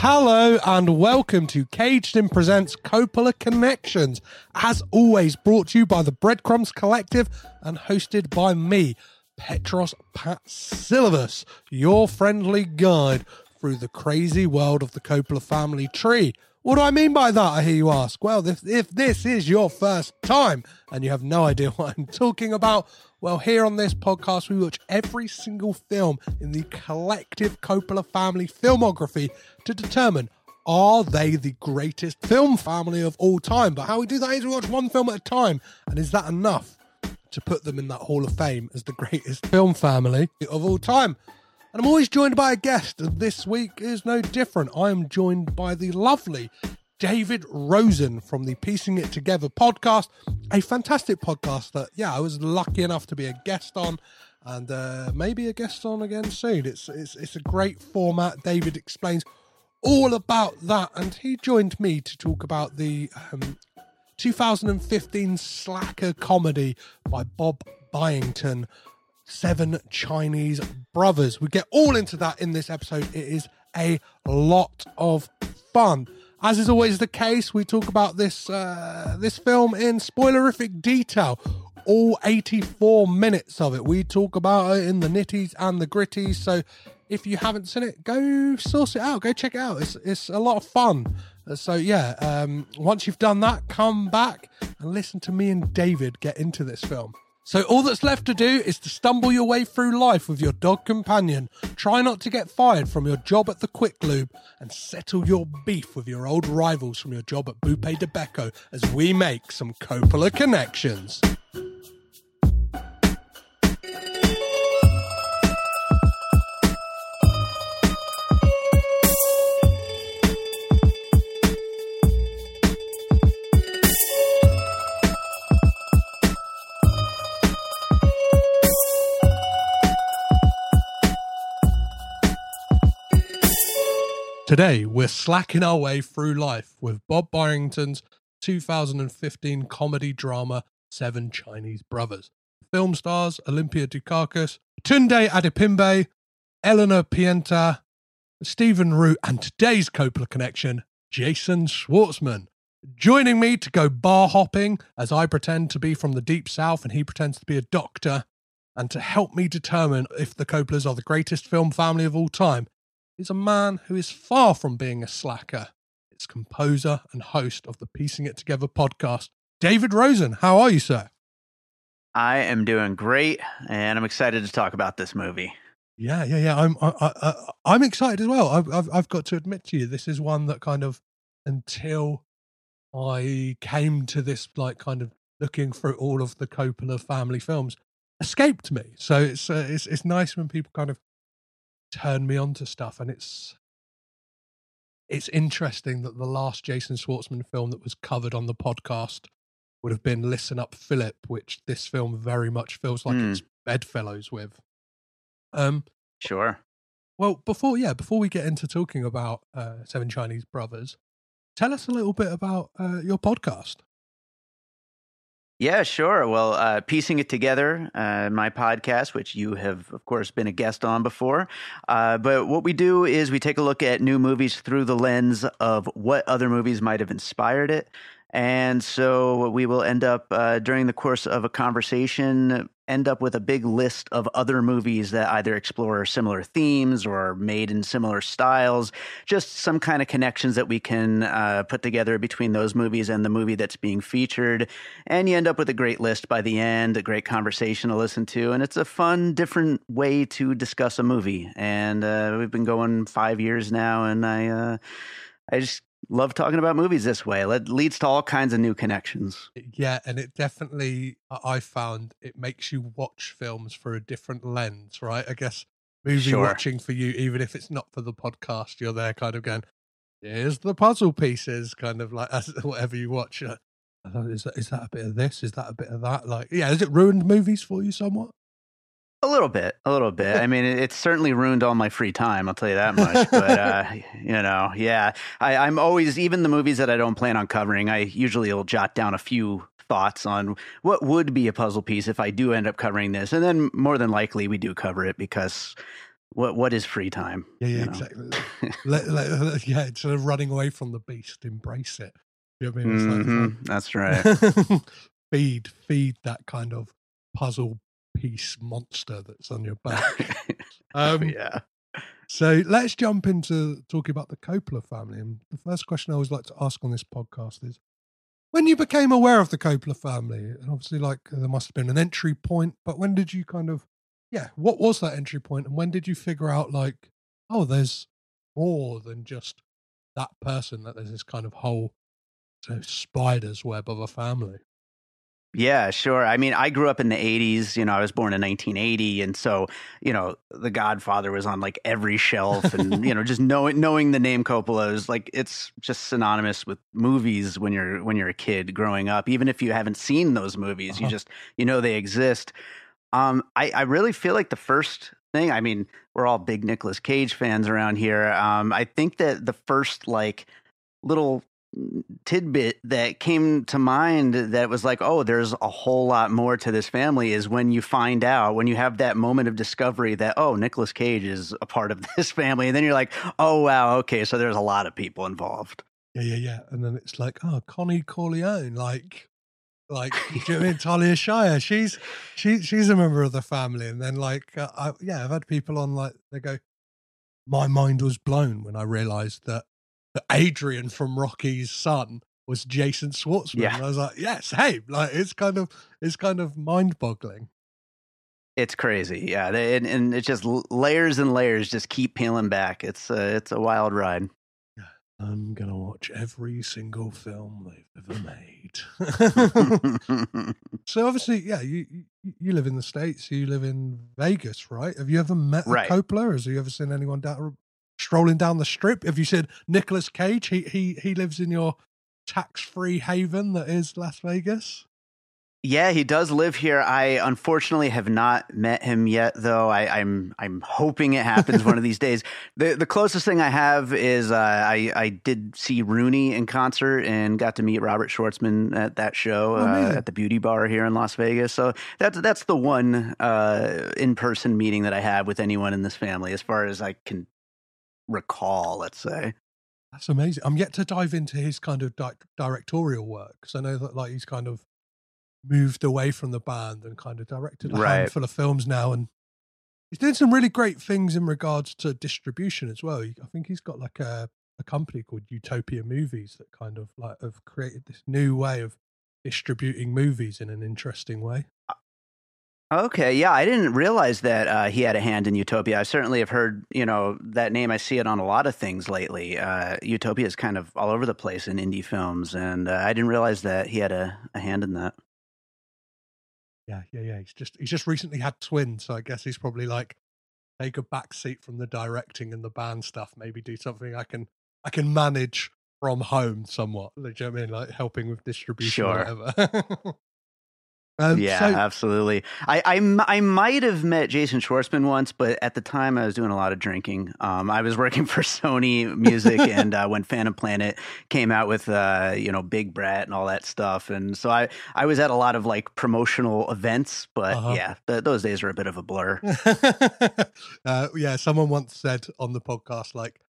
Hello and welcome to Caged in Presents Coppola Connections. As always, brought to you by the Breadcrumbs Collective and hosted by me, Petros Patsilivus, your friendly guide through the crazy world of the Coppola family tree. What do I mean by that, I hear you ask? Well, if, if this is your first time and you have no idea what I'm talking about, well, here on this podcast, we watch every single film in the collective Coppola family filmography to determine are they the greatest film family of all time? But how we do that is we watch one film at a time. And is that enough to put them in that Hall of Fame as the greatest film family of all time? And I'm always joined by a guest, and this week is no different. I am joined by the lovely David Rosen from the Piecing It Together podcast, a fantastic podcast that, yeah, I was lucky enough to be a guest on and uh, maybe a guest on again soon. It's, it's, it's a great format. David explains all about that, and he joined me to talk about the um, 2015 slacker comedy by Bob Byington, Seven Chinese Brothers. We get all into that in this episode. It is a lot of fun. As is always the case, we talk about this uh, this film in spoilerific detail. All 84 minutes of it. We talk about it in the nitties and the gritties. So if you haven't seen it, go source it out. Go check it out. It's it's a lot of fun. So yeah, um, once you've done that, come back and listen to me and David get into this film. So all that's left to do is to stumble your way through life with your dog companion. Try not to get fired from your job at the Quick Lube and settle your beef with your old rivals from your job at Buca di Beppo as we make some Coppola connections. Today, we're slacking our way through life with Bob Byington's 2015 comedy drama Seven Chinese Brothers. Film stars Olympia Dukakis, Tunde Adebimpe, Eleanore Pienta, Stephen Root, and today's Coppola connection, Jason Schwartzman. Joining me to go bar hopping as I pretend to be from the deep south and he pretends to be a doctor, and to help me determine if the Coppolas are the greatest film family of all time is a man who is far from being a slacker. It's composer and host of the Piecing It Together podcast, David Rosen. How are you, sir? I am doing great, and I'm excited to talk about this movie. Yeah, yeah, yeah. I'm, I, I, I'm excited as well. I've, I've, I've got to admit to you, this is one that kind of, until I came to this, like, kind of looking through all of the Coppola family films, escaped me. So it's, uh, it's, it's nice when people kind of turn me on to stuff and it's it's interesting that the last Jason Schwartzman film that was covered on the podcast would have been Listen Up Philip, which this film very much feels like mm. it's bedfellows with. Um Sure. Well, before yeah, before we get into talking about uh, Seven Chinese Brothers, tell us a little bit about uh, your podcast. Yeah, sure. Well, uh, piecing it together, uh, my podcast, which you have, of course, been a guest on before. Uh, but what we do is we take a look at new movies through the lens of what other movies might have inspired it. And so we will end up uh, during the course of a conversation, end up with a big list of other movies that either explore similar themes or are made in similar styles. Just some kind of connections that we can uh, put together between those movies and the movie that's being featured. And you end up with a great list by the end, a great conversation to listen to. And it's a fun, different way to discuss a movie. And uh, we've been going five years now, and I. Uh, I just love talking about movies this way. It leads to all kinds of new connections. Yeah, and it definitely I found it makes you watch films through a different lens, right? I guess movie Sure. watching for you, even if it's not for the podcast, you're there kind of going, "Here's the puzzle pieces," kind of like as whatever you watch. uh, oh, Is that is that a bit of this? Is that a bit of that? Like, yeah, has it ruined movies for you somewhat? A little bit, a little bit. I mean, it, it's certainly ruined all my free time. I'll tell you that much. But uh, you know, yeah, I, I'm always even the movies that I don't plan on covering. I usually will jot down a few thoughts on what would be a puzzle piece if I do end up covering this, and then more than likely we do cover it because what what is free time? Yeah, yeah, you know? exactly. let, let- yeah, instead of running away from the beast, embrace it. You know what I mean? It's like- Mhm, that's right. feed, feed that kind of puzzle piece monster that's on your back. Um, yeah. So let's jump into talking about the Coppola family. And the first question I always like to ask on this podcast is when you became aware of the Coppola family, and obviously, like there must have been an entry point, but when did you kind of, yeah, what was that entry point, and when did you figure out, like, oh, there's more than just that person, that there's this kind of whole so spider's web of a family? Yeah, sure. I mean, I grew up in the 80s. You know, I was born in 1980. And so, you know, The Godfather was on like every shelf. And, you know, just knowing, knowing the name Coppola is like, it's just synonymous with movies when you're, when you're a kid growing up. Even if you haven't seen those movies, you Uh-huh. just, you know, they exist. Um, I, I really feel like the first thing, I mean, we're all big Nicolas Cage fans around here. Um, I think that the first like little tidbit that came to mind that was like, oh, there's a whole lot more to this family is when you find out, when you have that moment of discovery that, oh, Nicolas Cage is a part of this family. And then you're like, oh, wow, okay, so there's a lot of people involved. Yeah, yeah, yeah. And then it's like, oh, Connie Corleone, like, like, do you know I mean? Talia Shire, she's she she's a member of the family. And then like, uh, I, yeah, I've had people on like they go, my mind was blown when I realised that that Adrian from Rocky's son was Jason Schwartzman. Yeah. And I was like, yes, hey, like it's kind of it's kind of mind boggling. It's crazy. Yeah. They, and, and it's just layers and layers just keep peeling back. It's a, it's a wild ride. I'm gonna watch every single film they've ever made. So obviously, yeah, you, you live in the states. You live in Vegas, right? Have you ever met a Right. Coppola? Has you ever seen anyone down, strolling down the strip? Have you said Nicolas Cage? He he he lives in your tax-free haven that is Las Vegas. Yeah, he does live here. I unfortunately have not met him yet, though. I, I'm I'm hoping it happens one of these days. The the closest thing I have is uh, I I did see Rooney in concert and got to meet Robert Schwartzman at that show Oh, uh, at the Beauty Bar here in Las Vegas. So that's that's the one uh, in person meeting that I have with anyone in this family, as far as I can recall. Let's say. That's amazing. I'm yet to dive into his kind of di- directorial work because I know that like he's kind of moved away from the band and kind of directed a Right. handful of films now, and he's doing some really great things in regards to distribution as well. I think he's got like a a company called Utopia Movies that kind of like have created this new way of distributing movies in an interesting way. Okay, yeah, I didn't realize that uh, he had a hand in Utopia. I certainly have heard, you know, that name. I see it on a lot of things lately. Uh, Utopia is kind of all over the place in indie films, and uh, I didn't realize that he had a, a hand in that. Yeah, yeah, yeah. He's just he's just recently had twins, so I guess he's probably like take a back seat from the directing and the band stuff. Maybe do something I can I can manage from home somewhat. Do you know what I mean? Like helping with distribution or whatever. Um, yeah, so- absolutely. I might have met Jason Schwartzman once, but at the time I was doing a lot of drinking. Um, I was working for Sony Music, and uh, when Phantom Planet came out with uh, you know Big Brat and all that stuff, and so I I was at a lot of like promotional events. But Uh-huh. yeah, th- those days are a bit of a blur. uh, yeah, someone once said on the podcast like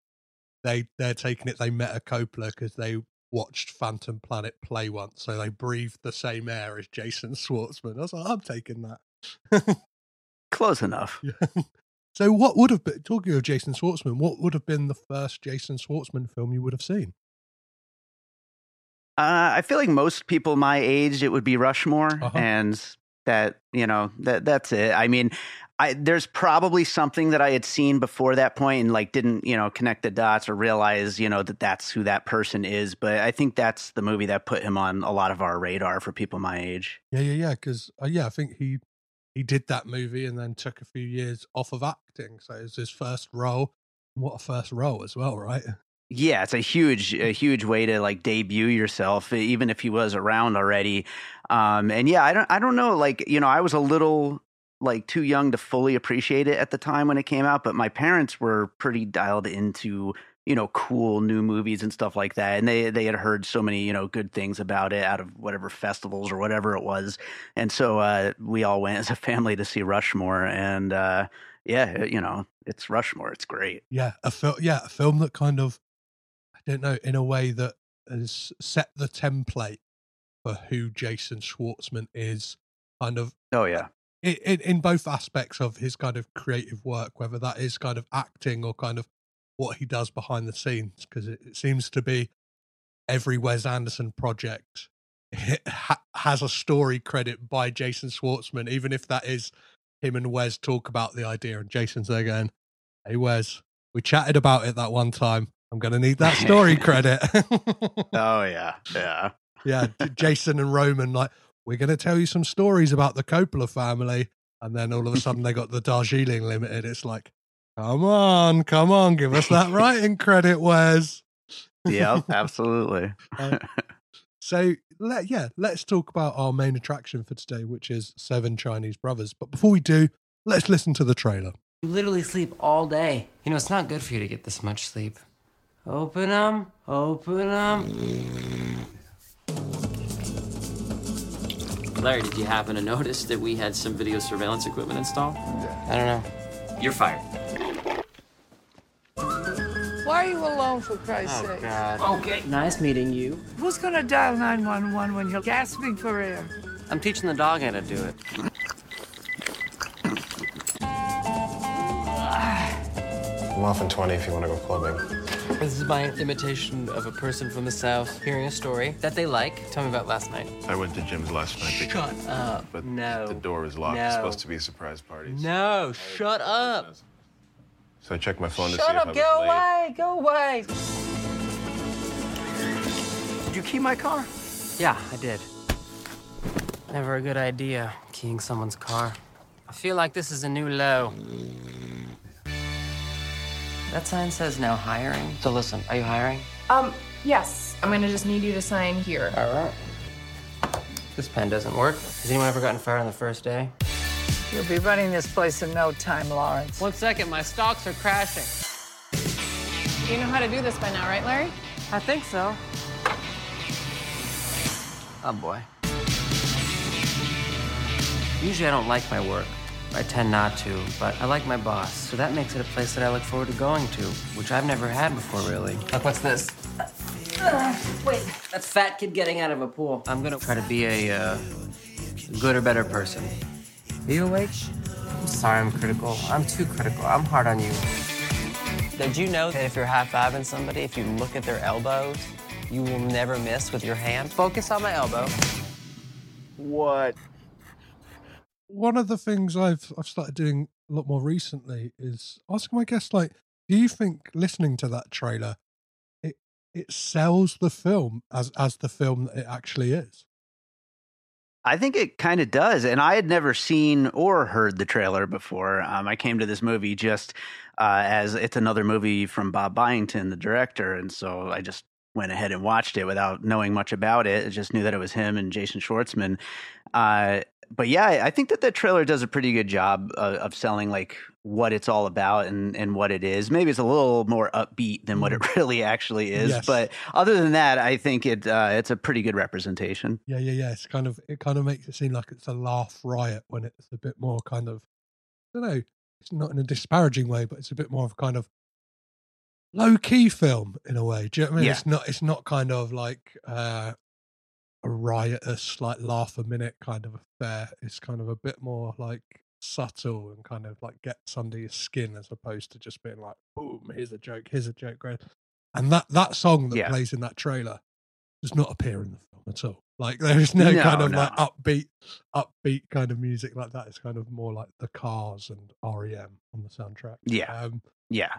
they they're taking it. They met a Coppola because they watched Phantom Planet play once, so they breathed the same air as Jason Schwartzman. I was like, I'm taking that. Close enough. Yeah. So, what would have been talking of Jason Schwartzman? What would have been the first Jason Schwartzman film you would have seen? Uh, I feel like most people my age, it would be Rushmore, Uh-huh. and that you know that that's it. I mean, I there's probably something that I had seen before that point and like didn't you know connect the dots or realize you know that that's who that person is. But I think that's the movie that put him on a lot of our radar for people my age. Yeah, yeah, yeah. Because uh, yeah, I think he he did that movie and then took a few years off of acting. So it was his first role. What a first role as well, right? Yeah, it's a huge, a huge way to like debut yourself, even if he was around already. Um, and yeah, I don't, I don't know. Like, you know, I was a little like too young to fully appreciate it at the time when it came out, but my parents were pretty dialed into you know cool new movies and stuff like that, and they they had heard so many you know good things about it out of whatever festivals or whatever it was, and so uh, we all went as a family to see Rushmore, and uh, yeah, you know, it's Rushmore, it's great. Yeah, a film. Yeah, a film that kind of I don't know in a way that has set the template for who Jason Schwartzman is. Kind of Oh yeah. In, in, both aspects of his kind of creative work, whether that is kind of acting or kind of what he does behind the scenes, because it, it seems to be every Wes Anderson project ha- has a story credit by Jason Schwartzman, even if that is him and Wes talk about the idea, and Jason's there going, "Hey Wes, we chatted about it that one time. I'm going to need that story credit." Oh yeah, yeah. yeah, Jason and Roman, like, we're going to tell you some stories about the Coppola family. And then all of a sudden they got the Darjeeling Limited. It's like, come on, come on, give us that writing credit, Wes. yeah, absolutely. Uh, so, let, yeah, let's talk about our main attraction for today, which is Seven Chinese Brothers. But before we do, let's listen to the trailer. You literally sleep all day. You know, it's not good for you to get this much sleep. Open them, open them. Larry, did you happen to notice that we had some video surveillance equipment installed? I don't know. You're fired. Why are you alone, for Christ's Oh, sake? God. Okay. Nice meeting you. Who's gonna dial 911 when you're gasping for air? I'm teaching the dog how to do it. I'm off in 20 if you want to go clubbing. This is my imitation of a person from the South hearing a story that they like. Tell me about last night. I went to Jim's last night. Shut up. But no. the door was locked. No. It's supposed to be a surprise party. No, shut up. So I checked my phone to see Shut if up, I was go late. away, go away. Did you key my car? Yeah, I did. Never a good idea, keying someone's car. I feel like this is a new low. That sign says no hiring. So listen, are you hiring? Um, yes. I'm gonna just need you to sign here. All right. This pen doesn't work. Has anyone ever gotten fired on the first day? You'll be running this place in no time, Lawrence. One second, my stocks are crashing. You know how to do this by now, right, Larry? I think so. Oh boy. Usually I don't like my work. I tend not to, but I like my boss, so that makes it a place that I look forward to going to, which I've never had before, really. Like, what's this? wait. That's fat kid getting out of a pool. I'm gonna try to be a uh, good or better person. Are you awake? I'm sorry I'm critical. I'm too critical. I'm hard on you. Did you know that if you're high-fiving somebody, if you look at their elbows, you will never miss with your hand? Focus on my elbow. What? One of the things I've I've started doing a lot more recently is asking my guests like, do you think listening to that trailer it it sells the film as as the film that it actually is? I think it kind of does. And I had never seen or heard the trailer before. Um, I came to this movie just uh, as it's another movie from Bob Byington, the director. And so I just went ahead and watched it without knowing much about it. I just knew that it was him and Jason Schwartzman. Uh, but yeah, I think that the trailer does a pretty good job of, of selling like what it's all about and, and what it is. Maybe it's a little more upbeat than what it really actually is. Mm. Yes. But other than that, I think it uh, it's a pretty good representation. Yeah, yeah, yeah. It's kind of it kind of makes it seem like it's a laugh riot when it's a bit more kind of I don't know. It's not in a disparaging way, but it's a bit more of a kind of low key film in a way. Do you know what I mean? Yeah. It's not. It's not kind of like uh, a riotous like laugh a minute kind of affair. It's kind of a bit more like subtle and kind of like gets under your skin as opposed to just being like boom, here's a joke, here's a joke, great. And that that song that Yeah. plays in that trailer does not appear in the film at all. Like there is no, No, kind of no. like upbeat, upbeat kind of music like that. It's kind of more like the Cars and REM on the soundtrack. Yeah. Um, Yeah.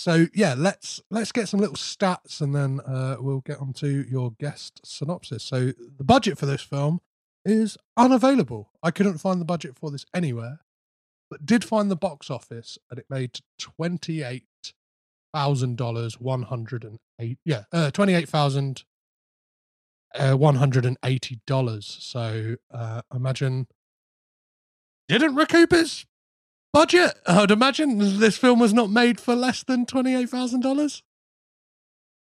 So yeah, let's let's get some little stats and then uh, we'll get on to your guest synopsis. So the budget for this film is unavailable. I couldn't find the budget for this anywhere, but did find the box office and it made twenty eight thousand dollars, one hundred and eight. Yeah, uh, twenty eight thousand. Uh, one hundred and eighty dollars. So uh, imagine didn't recoup budget. I'd imagine this film was not made for less than twenty eight thousand dollars.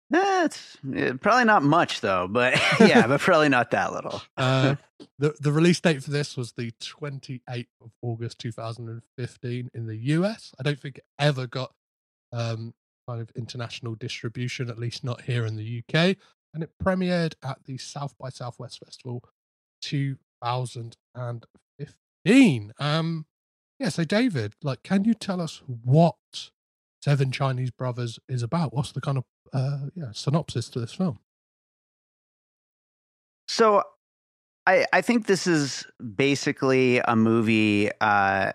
That's eh, probably not much though, but yeah, but probably not that little. Uh, the the release date for this was the twenty eighth of August two thousand and fifteen in the US. I don't think it ever got um, kind of international distribution, at least not here in the UK. And it premiered at the South by Southwest Festival two thousand and fifteen. Um, yeah. So David, like, can you tell us what Seven Chinese Brothers is about? What's the kind of uh, yeah synopsis to this film? So I I think this is basically a movie uh,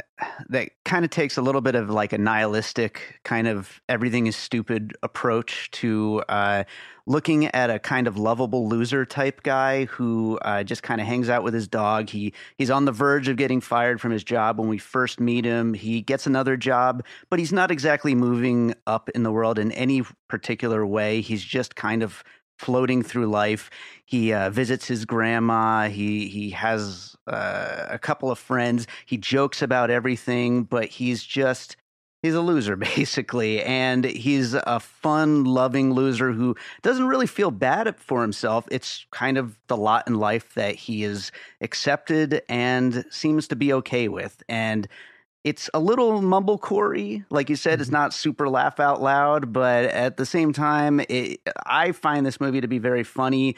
that kind of takes a little bit of like a nihilistic kind of everything is stupid approach to uh, looking at a kind of lovable loser type guy who uh, just kind of hangs out with his dog. He he's on the verge of getting fired from his job when we first meet him. He gets another job, but he's not exactly moving up in the world in any particular way. He's just kind of floating through life. He uh, visits his grandma. He he has uh, a couple of friends. He jokes about everything, but he's just he's a loser basically, and he's a fun, loving loser who doesn't really feel bad for himself. It's kind of the lot in life that he is accepted and seems to be okay with, and it's a little mumblecore like you said it's mm-hmm. not super laugh out loud but at the same time it, i find this movie to be very funny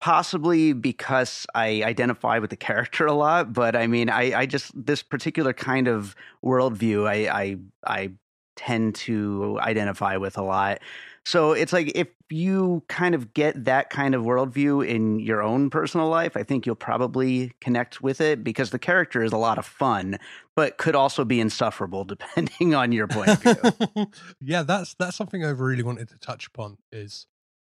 possibly because i identify with the character a lot but i mean i, I just this particular kind of worldview i i i tend to identify with a lot. So it's like if you kind of get that kind of worldview in your own personal life, I think you'll probably connect with it because the character is a lot of fun, but could also be insufferable depending on your point of view. yeah, that's that's something I really wanted to touch upon. Is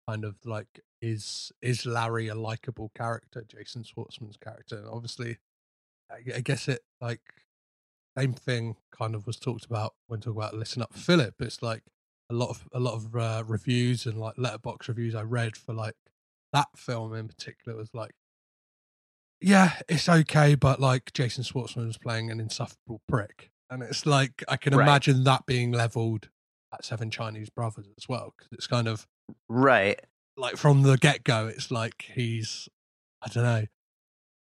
kind of like is is Larry a likable character? Jason Schwartzman's character, and obviously, I, I guess it like same thing kind of was talked about when talking about listen up Philip. It's like a lot of a lot of uh, reviews and like Letterboxd reviews I read for like that film in particular was like, yeah, it's okay, but like Jason Schwartzman was playing an insufferable prick, and it's like I can Right. imagine that being leveled at Seven Chinese Brothers as well because it's kind of right. like from the get go, it's like he's I don't know,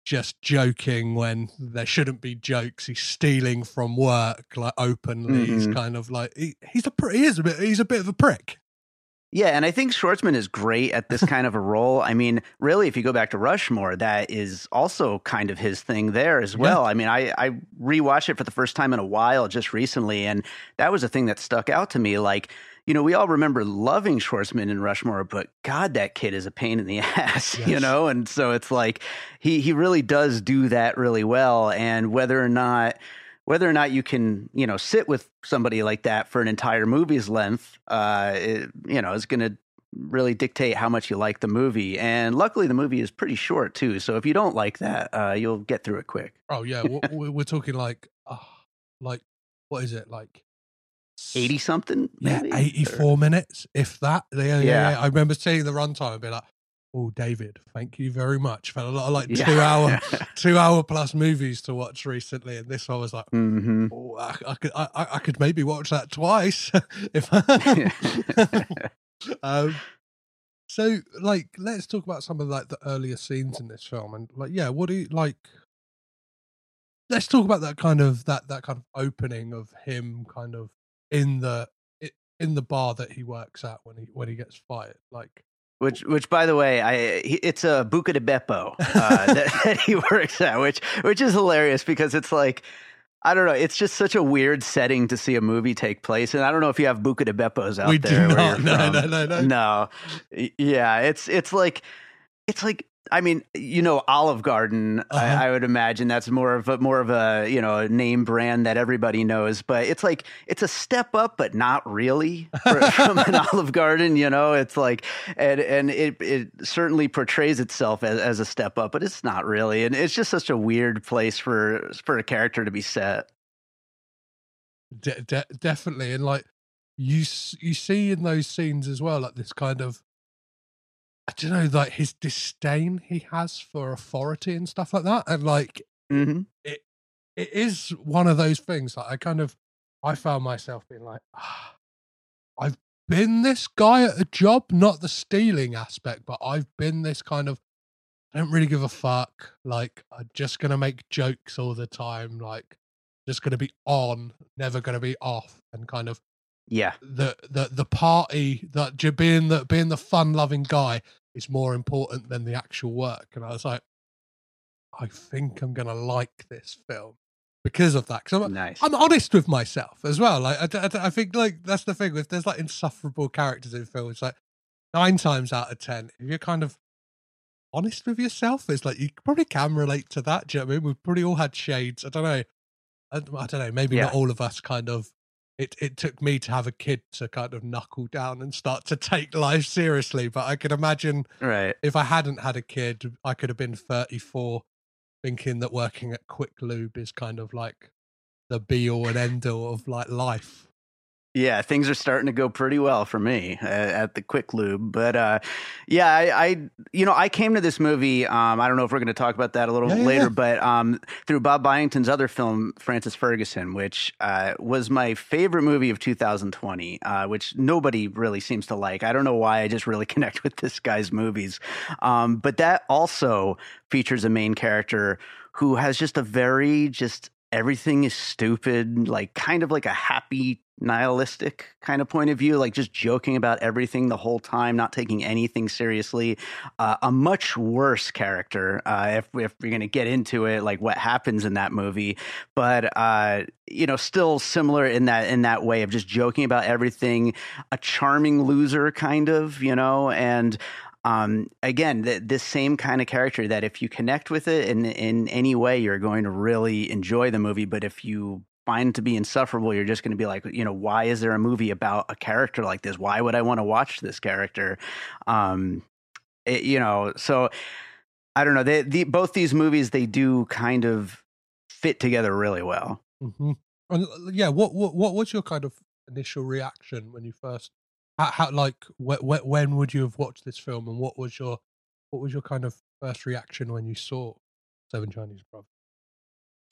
just joking when there shouldn't be jokes. He's stealing from work like openly. He's Mhm. kind of like he, he's a he is a bit he's a bit of a prick. Yeah, and I think Schwartzman is great at this kind of a role. I mean, really, if you go back to Rushmore, that is also kind of his thing there as well. I mean, I, I rewatched it for the first time in a while just recently, and that was a thing that stuck out to me. Like, you know, we all remember loving Schwartzman in Rushmore, but God, that kid is a pain in the ass, you know? And so it's like he, he really does do that really well. And whether or not whether or not you can, you know, sit with somebody like that for an entire movie's length, uh, it, you know, is going to really dictate how much you like the movie. And luckily, the movie is pretty short too. So if you don't like that, uh, you'll get through it quick. Oh yeah, we- we- we're talking like uh, like what is it like Eighty something, Yeah, maybe? eighty four minutes, if that. Yeah. yeah. I remember seeing the runtime and be like, Oh, David, thank you very much. I've had a lot of like Yeah. two hour, two hour plus movies to watch recently, and this one was like, hmm oh, I, I could, I, I I could maybe watch that twice if. Um, so, like, let's talk about some of like the earlier scenes in this film, and like, yeah, what do you like? Let's talk about that kind of that that kind of opening of him, kind of in the in the bar that he works at when he when he gets fired. Like, Which, which, by the way, i it's a Buca di Beppo uh, that, that he works at, which, which is hilarious because it's like, I don't know, it's just such a weird setting to see a movie take place, and I don't know if you have Buca di Beppos out We do there. where not. No, no, no, no. no. Yeah, it's it's like, it's like. I mean, you know, Olive Garden. Uh-huh. I, I would imagine that's more of a more of a you know a name brand that everybody knows. But it's like it's a step up, but not really for, from an Olive Garden. You know, it's like and and it it certainly portrays itself as, as a step up, but it's not really. And it's just such a weird place for for a character to be set. de- de- definitely, and like you you see in those scenes as well, like this kind of. I don't know, like his disdain he has for authority and stuff like that, and like hmm it it is one of those things that I kind of I found myself being like, ah, I've been this guy at a job, not the stealing aspect, but I've been this kind of I don't really give a fuck. Like I'm just gonna make jokes all the time, like just gonna be on, never gonna be off, and kind of Yeah, the the the party that being the being the fun loving guy is more important than the actual work. And I was like, I think I'm gonna like this film because of that. Because I'm, nice. I'm honest with myself as well. Like I think like that's the thing. If there's like insufferable characters in films, like nine times out of ten, if you're kind of honest with yourself, it's like you probably can relate to that. Do you know what I mean? We've probably all had shades. I don't know. I, I don't know. Maybe not all of us kind of. It it took me to have a kid to kind of knuckle down and start to take life seriously. But I can imagine right. if I hadn't had a kid, I could have been 34 thinking that working at Quick Lube is kind of like the be all and end all of like life. Yeah, things are starting to go pretty well for me uh, at the quick lube. But uh, yeah, I, I, you know, I came to this movie. Um, I don't know if we're going to talk about that a little Yeah, later, yeah. but um, through Bob Byington's other film, Frances Ferguson, which uh, was my favorite movie of 2020, uh, which nobody really seems to like. I don't know why. I just really connect with this guy's movies. Um, but that also features a main character who has just a very just everything is stupid, like kind of like a happy nihilistic kind of point of view, like just joking about everything the whole time, not taking anything seriously. Uh, a much worse character, uh, if if we're gonna get into it, like what happens in that movie, but uh, you know, still similar in that in that way of just joking about everything, a charming loser, kind of, you know, and um, again, th- this same kind of character that if you connect with it in in any way, you're going to really enjoy the movie. But if you find it to be insufferable, you're just going to be like, you know, why is there a movie about a character like this? Why would I want to watch this character? Um, it- you know, so I don't know. They, the, both these movies, they do kind of fit together really well. hmm And uh, yeah, what what what was your kind of initial reaction when you first? How, how like wh- wh- when would you have watched this film, and what was your what was your kind of first reaction when you saw Seven Chinese Brothers?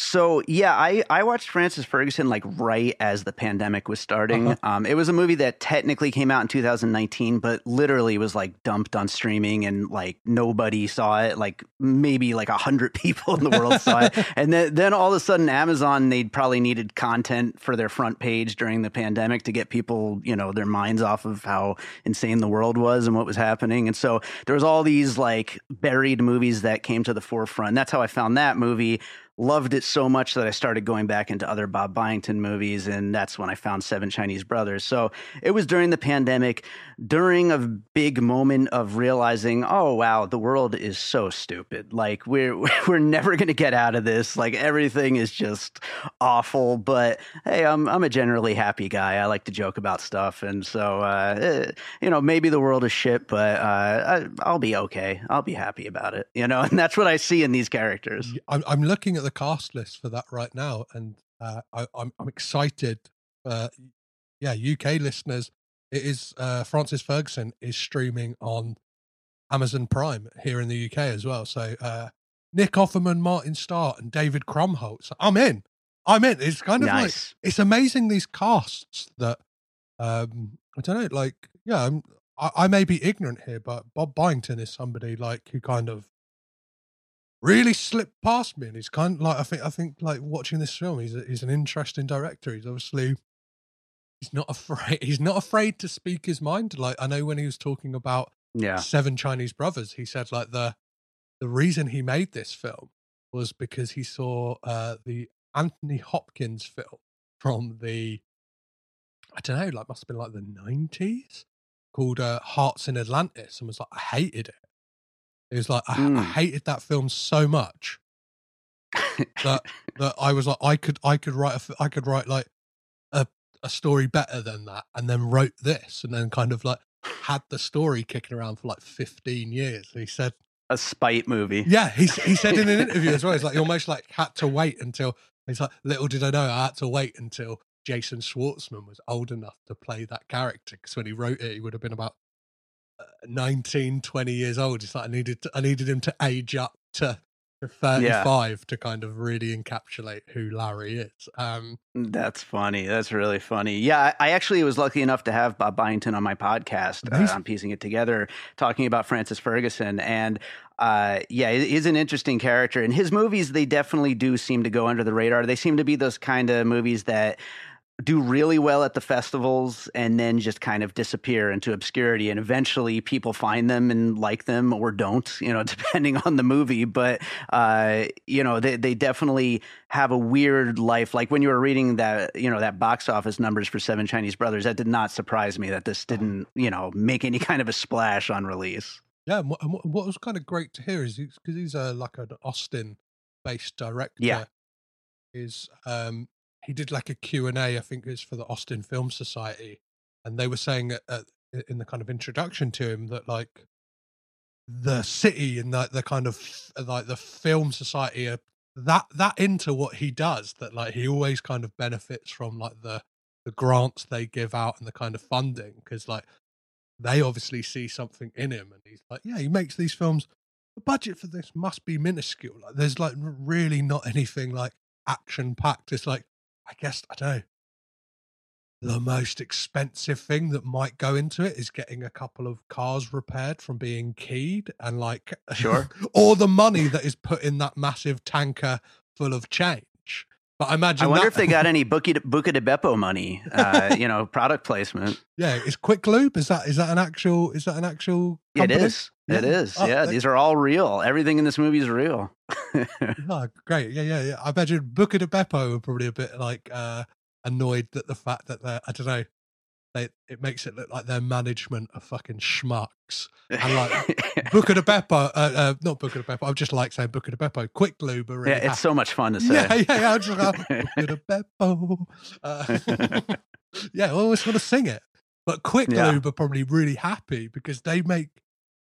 So yeah, I, I watched Frances Ferguson like right as the pandemic was starting. Uh-huh. Um, it was a movie that technically came out in 2019, but literally was like dumped on streaming and like nobody saw it. Like maybe like a hundred people in the world saw it, and then then all of a sudden Amazon they probably needed content for their front page during the pandemic to get people you know their minds off of how insane the world was and what was happening. And so there was all these like buried movies that came to the forefront. That's how I found that movie loved it so much that I started going back into other Bob Byington movies, and that's when I found Seven Chinese Brothers. So it was during the pandemic, during a big moment of realizing, oh wow, the world is so stupid. Like we're we're never gonna get out of this. Like everything is just awful. But hey, I'm I'm a generally happy guy. I like to joke about stuff, and so uh, eh, you know maybe the world is shit, but uh, I, I'll be okay. I'll be happy about it. You know, and that's what I see in these characters. I'm I'm looking at the cast list for that right now, and uh, I, I'm I'm excited. Uh, yeah, UK listeners, it is uh, Frances Ferguson is streaming on Amazon Prime here in the UK as well. So uh, Nick Offerman, Martin Starr, and David Krumholtz. So I'm in. I'm in. It's kind of like it's amazing these casts that um I don't know, like yeah, I'm, I, I may be ignorant here, but Bob Byington is somebody like who kind of really slipped past me, and he's kind of like I think I think like watching this film, he's a, he's an interesting director. He's obviously he's not afraid he's not afraid to speak his mind. Like I know when he was talking about Yeah. Seven Chinese Brothers, he said like the the reason he made this film was because he saw uh, the Anthony Hopkins film from the I don't know, like must have been like the nineties, called uh, Hearts in Atlantis, and was like I hated it. It was like I, I Mm. hated that film so much that that I was like I could I could write a I could write like a a story better than that, and then wrote this, and then kind of like had the story kicking around for like fifteen years. And he said, A spite movie. yeah, he he said in an interview as well. He's like, he almost like had to wait until he's like, little did I know, I had to wait until Jason Schwartzman was old enough to play that character because when he wrote it, he would have been about 19, 20 years old. It's like I needed to, I needed him to age up to. to 35 to kind of really encapsulate who Larry is. Um, That's funny. That's really funny. Yeah, I I actually was lucky enough to have Bob Byington on my podcast. Uh. I'm piecing it together, talking about Frances Ferguson, and uh, yeah, he's an interesting character. And his movies, they definitely do seem to go under the radar. They seem to be those kind of movies that do really well at the festivals and then just kind of disappear into obscurity and eventually people find them and like them or don't you know depending on the movie but uh you know they, they definitely have a weird life like when you were reading that you know that box office numbers for seven chinese brothers that did not surprise me that this didn't you know make any kind of a splash on release Yeah, and what, and what what was kind of great to hear is because he's a like an Austin-based director. Yeah. is um he did like a Q and A. I think it's for the Austin Film Society, and they were saying uh, uh, at, at, in the kind of introduction to him that like the city and the, the kind of like the film society are that that into what he does that like he always kind of benefits from like the the grants they give out and the kind of funding because like they obviously see something in him and he's like yeah he makes these films the budget for this must be minuscule like there's like really not anything like action packed it's like i guess i don't know. The most expensive thing that might go into it is getting a couple of cars repaired from being keyed and like Sure. or the money that is put in that massive tanker full of change. But i imagine i wonder that- if they got any de, Buca di Beppo money uh you know product placement. Yeah is Quick Lube is that is that an actual is that an actual it company? is. It Yeah. is. Oh, yeah they- these are all real. Everything in this movie is real Oh, great. Yeah, yeah, yeah. I imagine Booker de Beppo were probably a bit like uh annoyed that the fact that they're I don't know. They, it makes it look like their management are fucking schmucks. And like Booker de Beppo, uh, uh, not Booker de Beppo. I just like saying Booker de Beppo. Quick Lube really yeah, it's happy. so much fun to say. Yeah, yeah, yeah. I'm just like, Booker de Beppo. Uh, yeah, I always want to sing it. But Quick Yeah. Lube are probably really happy because they make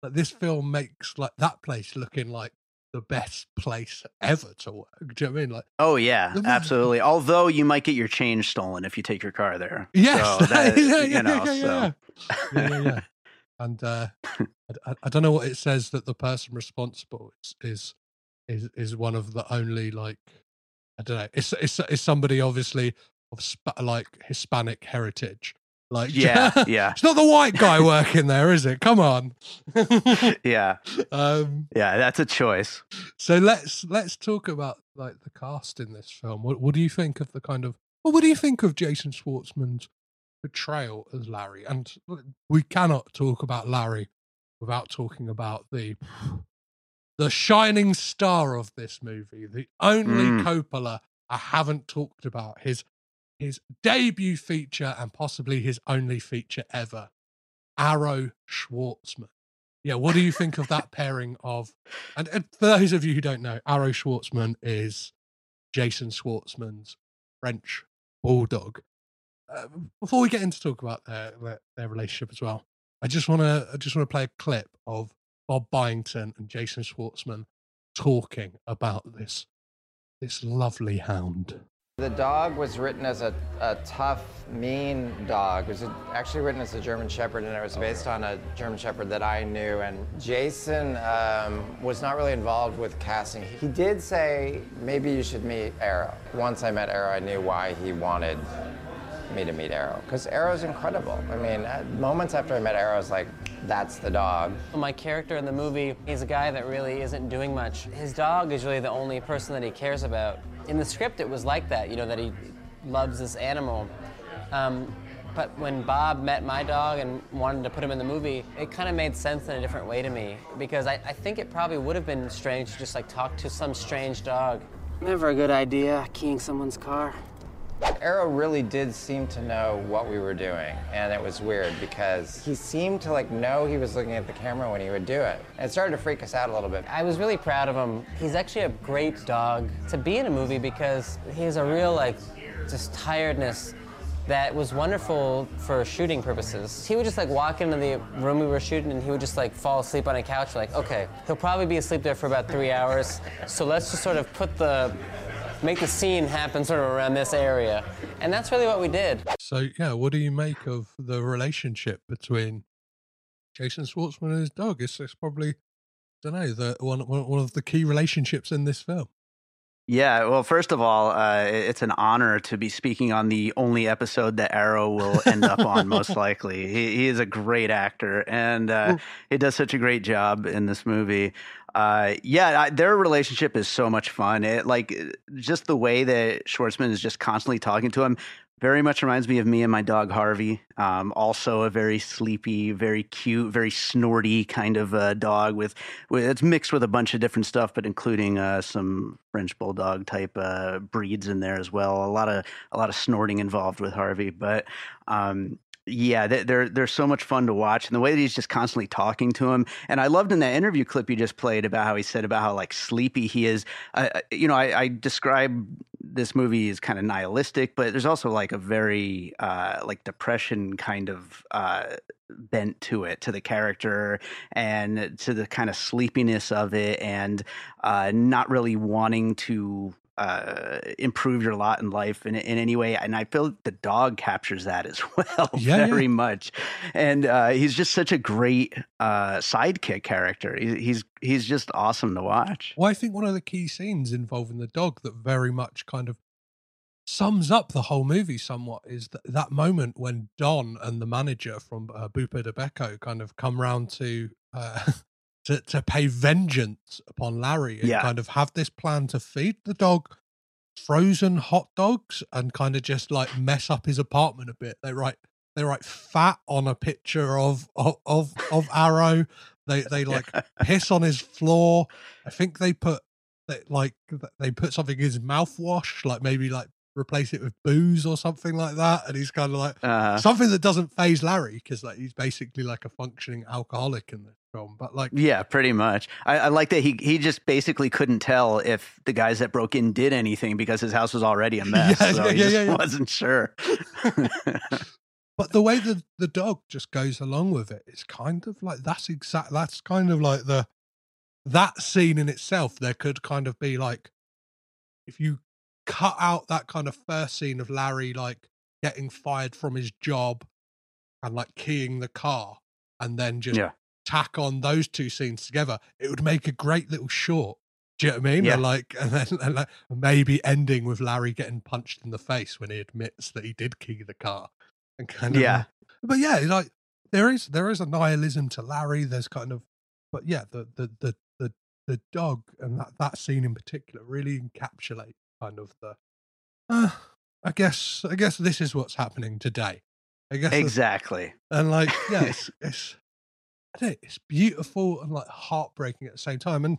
like this film makes like that place looking like the best place ever to work. Do you know what I mean? Like, Oh yeah, absolutely. Although you might get your change stolen if you take your car there. yes, So that- yeah, yeah, you yeah, know, yeah, yeah, so- yeah, yeah, yeah. And uh, I, I- don't know what it says that the person responsible is is is, is one of the only like I don't know. It's it's, it's somebody obviously of spa- like Hispanic heritage. Like Yeah, yeah. it's not the white guy working there, is it? Come on. yeah, um, yeah, that's a choice. so let's let's talk about like the cast in this film. What what do you think of the kind of well, what do you think of Jason Schwartzman's portrayal as Larry? And we cannot talk about Larry without talking about the the shining star of this movie, the only Mm. Coppola I haven't talked about his his debut feature and possibly his only feature ever, Arrow Schwartzman. Yeah, what do you think of that pairing of? And, and for those of you who don't know, Arrow Schwartzman is Jason Schwartzman's French bulldog. Uh, before we get into talk about their, their their relationship as well, I just want to I just want to play a clip of Bob Byington and Jason Schwartzman talking about this this lovely hound. The dog was written as a, a tough, mean dog. It was actually written as a German Shepherd, and it was based on a German Shepherd that I knew. And Jason um, was not really involved with casting. He did say, maybe you should meet Arrow. Once I met Arrow, I knew why he wanted me to meet Arrow. Because Arrow's incredible. I mean, moments after I met Arrow, I was like, that's the dog. My character in the movie, he's a guy that really isn't doing much. His dog is really the only person that he cares about. In the script, it was like that, you know, that he loves this animal. Um, but when Bob met my dog and wanted to put him in the movie, it kind of made sense in a different way to me because I, I think it probably would have been strange to just like talk to some strange dog. Never a good idea, keying someone's car. Arrow really did seem to know what we were doing, and it was weird because he seemed to like know he was looking at the camera when he would do it. And it started to freak us out a little bit. I was really proud of him. He's actually a great dog to be in a movie because he has a real like just tiredness that was wonderful for shooting purposes. He would just like walk into the room we were shooting and he would just like fall asleep on a couch like, okay, he'll probably be asleep there for about three hours. So let's just sort of put the make the scene happen sort of around this area. And that's really what we did. So yeah, what do you make of the relationship between Jason Schwartzman and his dog? It's, it's probably I don't know the one one one of the key relationships in this film. Yeah, well, first of all, uh, it's an honor to be speaking on the only episode that Arrow will end up on, most likely. He, he is a great actor, and uh, he does such a great job in this movie. Uh, yeah, I, their relationship is so much fun. It like just the way that Schwartzman is just constantly talking to him very much reminds me of me and my dog Harvey. Um, also a very sleepy, very cute, very snorty kind of uh, dog with, with it's mixed with a bunch of different stuff, but including uh, some French bulldog type uh, breeds in there as well. A lot of a lot of snorting involved with Harvey, but um, yeah, they're they're so much fun to watch, and the way that he's just constantly talking to him. And I loved in that interview clip you just played about how he said about how like sleepy he is. Uh, you know, I, I describe this movie as kind of nihilistic, but there's also like a very uh, like depression kind of uh, bent to it, to the character, and to the kind of sleepiness of it, and uh, not really wanting to uh, improve your lot in life in, in any way. And I feel the dog captures that as well Yeah, very yeah. much. And uh, he's just such a great uh, sidekick character. He, he's he's just awesome to watch. Well, I think one of the key scenes involving the dog that very much kind of sums up the whole movie somewhat is that, that moment when Don and the manager from uh, Buca di Beppo kind of come round to, uh, to to pay vengeance upon Larry and Yeah. kind of have this plan to feed the dog frozen hot dogs and kind of just like mess up his apartment a bit. They write they write fat on a picture of of of, of Arrow. They they like piss on his floor. I think they put they, like they put something in his mouthwash, like maybe like replace it with booze or something like that. And he's kind of like Uh, something that doesn't phase Larry because like he's basically like a functioning alcoholic in this film. But like Yeah, pretty much. I, I like that he he just basically couldn't tell if the guys that broke in did anything because his house was already a mess. Yeah, so yeah, he yeah, just wasn't sure. But the way the the dog just goes along with it, it's kind of like that's exact. That's kind of like the that scene in itself. There could kind of be like if you cut out that kind of first scene of Larry like getting fired from his job and like keying the car, and then just Yeah. Tack on those two scenes together, it would make a great little short. Do you know what I mean? Yeah. Like, and then and like, maybe ending with Larry getting punched in the face when he admits that he did key the car. And kind of, Yeah. but yeah, like there is there is a nihilism to Larry. There's kind of, but yeah, the the the the, the dog and that that scene in particular really encapsulate kind of the. Uh, I guess I guess this is what's happening today. I guess exactly. and like yeah it's, it's I know, it's beautiful and like heartbreaking at the same time and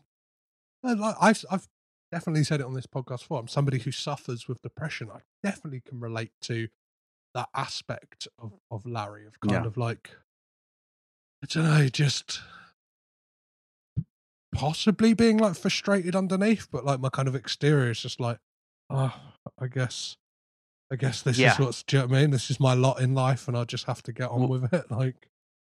like I've I've definitely said it on this podcast before I'm somebody who suffers with depression I definitely can relate to that aspect of of Larry of kind Yeah. of like I don't know just possibly being like frustrated underneath but like my kind of exterior is just like oh I guess I guess this Yeah. is what's do you know what I mean? This is my lot in life and I just have to get on Well- with it. Like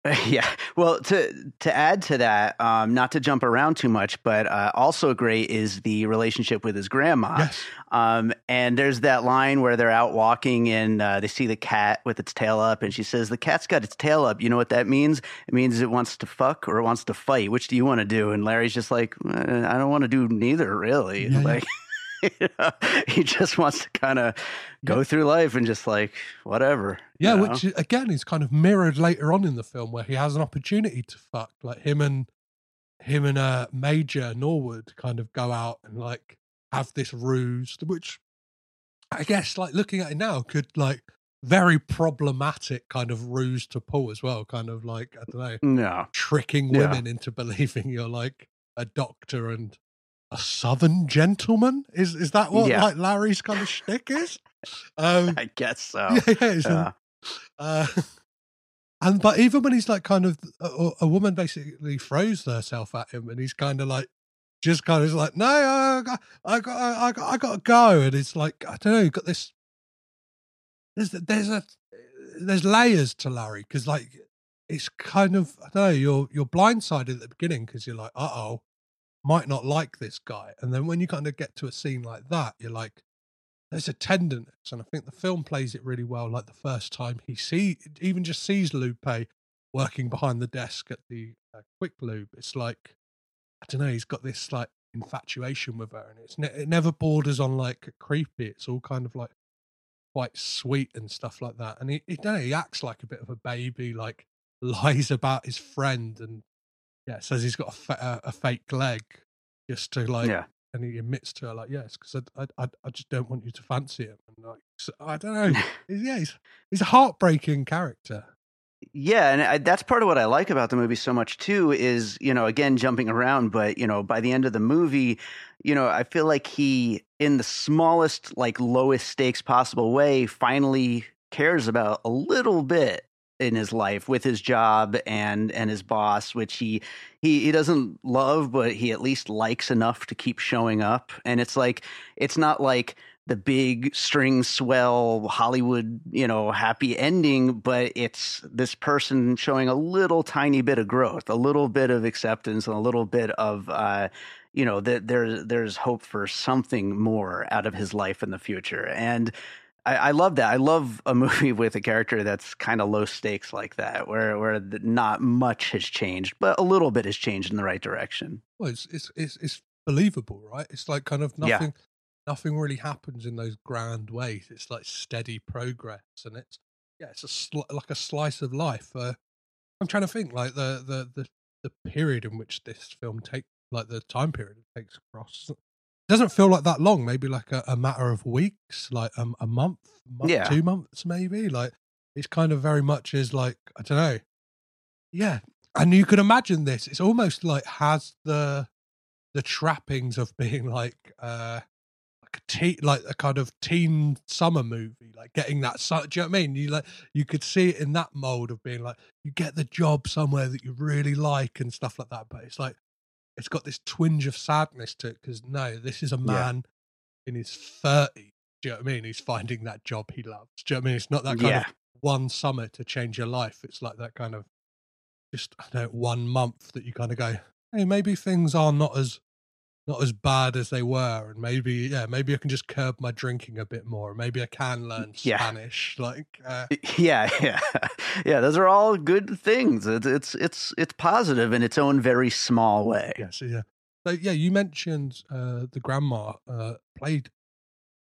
Yeah. Well, to to add to that, um, not to jump around too much, but uh, also great is the relationship with his grandma. Yes. Um, and there's that line where they're out walking and uh, they see the cat with its tail up, and she says, "The cat's got its tail up. You know what that means? It means it wants to fuck or it wants to fight. Which do you want to do?" And Larry's just like, "Uh, "I don't want to do neither, really." Yeah, yeah. you know, he just wants to kind of go through life and just like whatever. you Yeah, know? which again is kind of mirrored later on in the film where he has an opportunity to fuck, like him and him and uh Major Norwood kind of go out and like have this ruse, which I guess like looking at it now could like very problematic kind of ruse to pull as well, kind of like I don't know, no. tricking Yeah. women into believing you're like a doctor and a southern gentleman. Is is that what Yeah. like Larry's kind of shtick is? Um, I guess so. yeah, yeah, uh, and but even when he's like kind of a, a woman basically throws herself at him, and he's kind of like just kind of like, no, I got, I got, I got, I got to go, and it's like I don't know, you've got this. There's there's a there's layers to Larry because like it's kind of I don't know you're you're blindsided at the beginning because you're like uh oh might not like this guy and then when you kind of get to a scene like that you're like there's a tenderness and I think the film plays it really well like the first time he see even just sees Lupe working behind the desk at the uh, quick lube it's like I don't know he's got this like infatuation with her and it's ne- it never borders on like creepy it's all kind of like quite sweet and stuff like that. And he, he, don't know, he acts like a bit of a baby, like lies about his friend and yeah, says he's got a, fa- a, a fake leg just to like, Yeah. and he admits to her like, yes, because I, I, I- I just don't want you to fancy him. And like, so, I don't know. He's- yeah, he's, he's a heartbreaking character. Yeah, and I, that's part of what I like about the movie so much too. Is you know, again jumping around, but you know, by the end of the movie, you know, I feel like he, in the smallest, like lowest stakes possible way, finally cares about a little bit in his life with his job and and his boss, which he he he doesn't love, but he at least likes enough to keep showing up. And it's like it's not like the big string swell Hollywood, you know, happy ending, but it's this person showing a little tiny bit of growth, a little bit of acceptance, and a little bit of, uh, you know, that there's there's hope for something more out of his life in the future, and I, I love that. I love a movie with a character that's kind of low stakes like that, where where not much has changed, but a little bit has changed in the right direction. Well, it's, it's, it's, it's believable, right? It's like kind of Yeah. nothing, nothing really happens in those grand ways. It's like steady progress, and it's yeah, it's a sli- like a slice of life. Uh, I'm trying to think like the the the the period in which this film takes, like the time period it takes across. It doesn't feel like that long. Maybe like a, a matter of weeks, like um, a month, month Yeah. two months, maybe. Like it's kind of very much is like I don't know. Yeah, and you could imagine this. It's almost like has the the trappings of being like uh like a teen, like a kind of teen summer movie, like getting that. Do you know what I mean? You like you could see it in that mold of being like you get the job somewhere that you really like and stuff like that. But it's like it's got this twinge of sadness to it because no, this is a man in his thirties. Do you know what I mean? He's finding that job he loves. Do you know what I mean? It's not that kind Yeah. of one summer to change your life. It's like that kind of just I don't know, one month that you kind of go, hey, maybe things are not as not as bad as they were, and maybe yeah, maybe I can just curb my drinking a bit more. Maybe I can learn Yeah. Spanish. Like, uh, Yeah, yeah, yeah. Those are all good things. It's it's it's it's positive in its own very small way. yes, yeah. So yeah, you mentioned uh, the grandma uh, played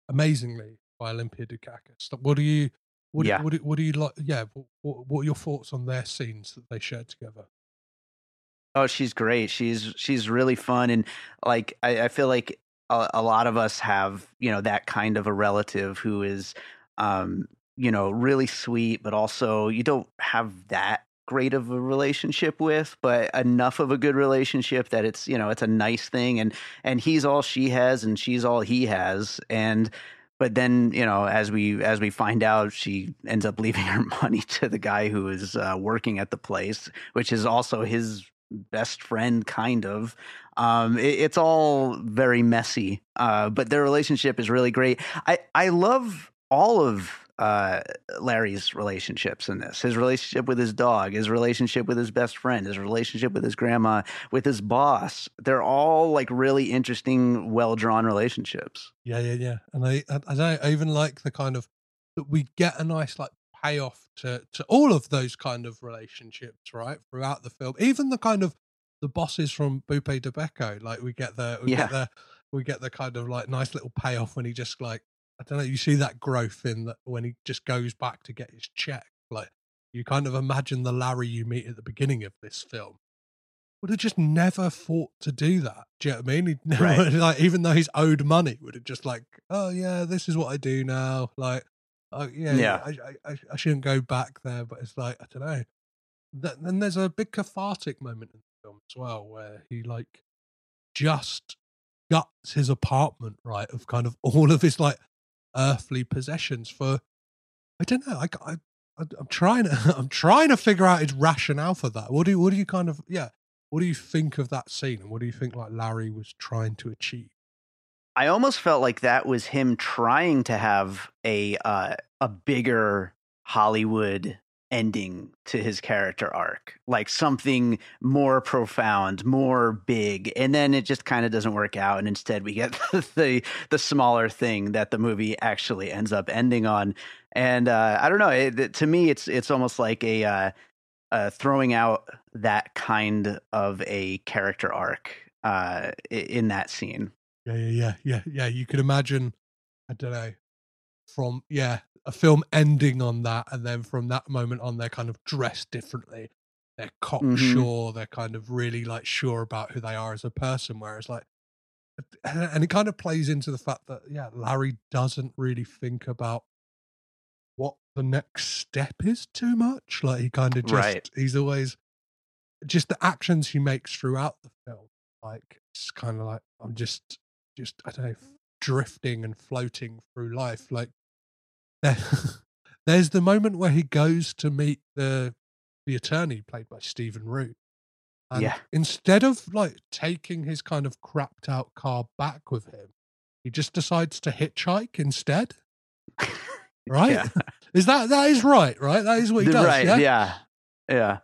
amazingly by Olympia Dukakis. What do you? What, Yeah. what, do, what do you like? Yeah, what, what are your thoughts on their scenes that they shared together? Oh, she's great. She's she's really fun, and like I, I feel like a, a lot of us have you know that kind of a relative who is, um, you know, really sweet, but also you don't have that great of a relationship with, but enough of a good relationship that it's you know it's a nice thing, and and he's all she has, and she's all he has, and but then you know as we as we find out she ends up leaving her money to the guy who is uh, working at the place which is also his best friend kind of um it, it's all very messy uh but their relationship is really great i i love all of uh, Larry's relationships in this. His relationship with his dog, his relationship with his best friend, his relationship with his grandma, with his boss. They're all like really interesting, well drawn relationships. Yeah, yeah, yeah. And I, I, I even like the kind of that we get a nice like payoff to to all of those kind of relationships, right, throughout the film. Even the kind of the bosses from Buca di Beppo, like we get the we Yeah. get the we get the kind of like nice little payoff when he just like I don't know, you see that growth in that when he just goes back to get his check. Like you kind of imagine the Larry you meet at the beginning of this film would have just never thought to do that. Do you know what I mean? He'd never, Right. like, even though he's owed money, would have just like, oh yeah, this is what I do now. Like, oh yeah, Yeah. I, I, I, I shouldn't go back there. But it's like, I don't know. Th- Then there's a big cathartic moment in the film as well where he like just guts his apartment, right, of kind of all of his like earthly possessions for, I don't know, I, I, I- I'm trying to, I'm trying to figure out his rationale for that. What do you, what do you kind of, yeah, what do you think of that scene, and what do you think like Larry was trying to achieve? I almost felt like that was him trying to have a uh, a bigger Hollywood ending to his character arc, like something more profound, more big, and then it just kind of doesn't work out, and instead we get the the smaller thing that the movie actually ends up ending on, and uh, I don't know. It, to me, it's it's almost like a uh, uh, throwing out that kind of a character arc uh, in that scene. Yeah, yeah, yeah, yeah, yeah. You could imagine, I don't know, from yeah, a film ending on that, and then from that moment on, they're kind of dressed differently. They're cocksure. Mm-hmm. They're kind of really like sure about who they are as a person. Whereas like, and and it kind of plays into the fact that yeah, Larry doesn't really think about what the next step is too much. Like he kind of just Right. he's always just the actions he makes throughout the film. Like it's kind of like I'm just just I don't know drifting and floating through life. Like there, there's the moment where he goes to meet the the attorney played by Stephen Root. And Yeah. instead of like taking his kind of crapped out car back with him, he just decides to hitchhike instead. Right? Yeah. Is that that is right, right? That is what he does. right. yeah? Yeah. Yeah.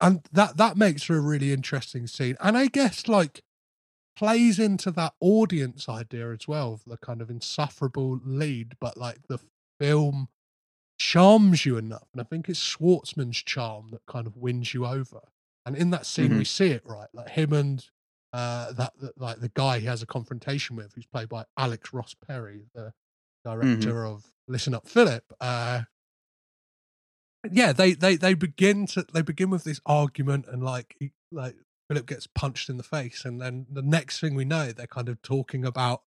and that that makes for a really interesting scene and i guess like plays into that audience idea as well of the kind of insufferable lead but like the film charms you enough and i think it's schwartzman's charm that kind of wins you over. And in that scene we see it right? Like him and uh that, that like the guy he has a confrontation with who's played by alex ross perry the director of listen up philip uh yeah they they they begin to they begin with this argument and like like philip gets punched in the face and then the next thing we know they're kind of talking about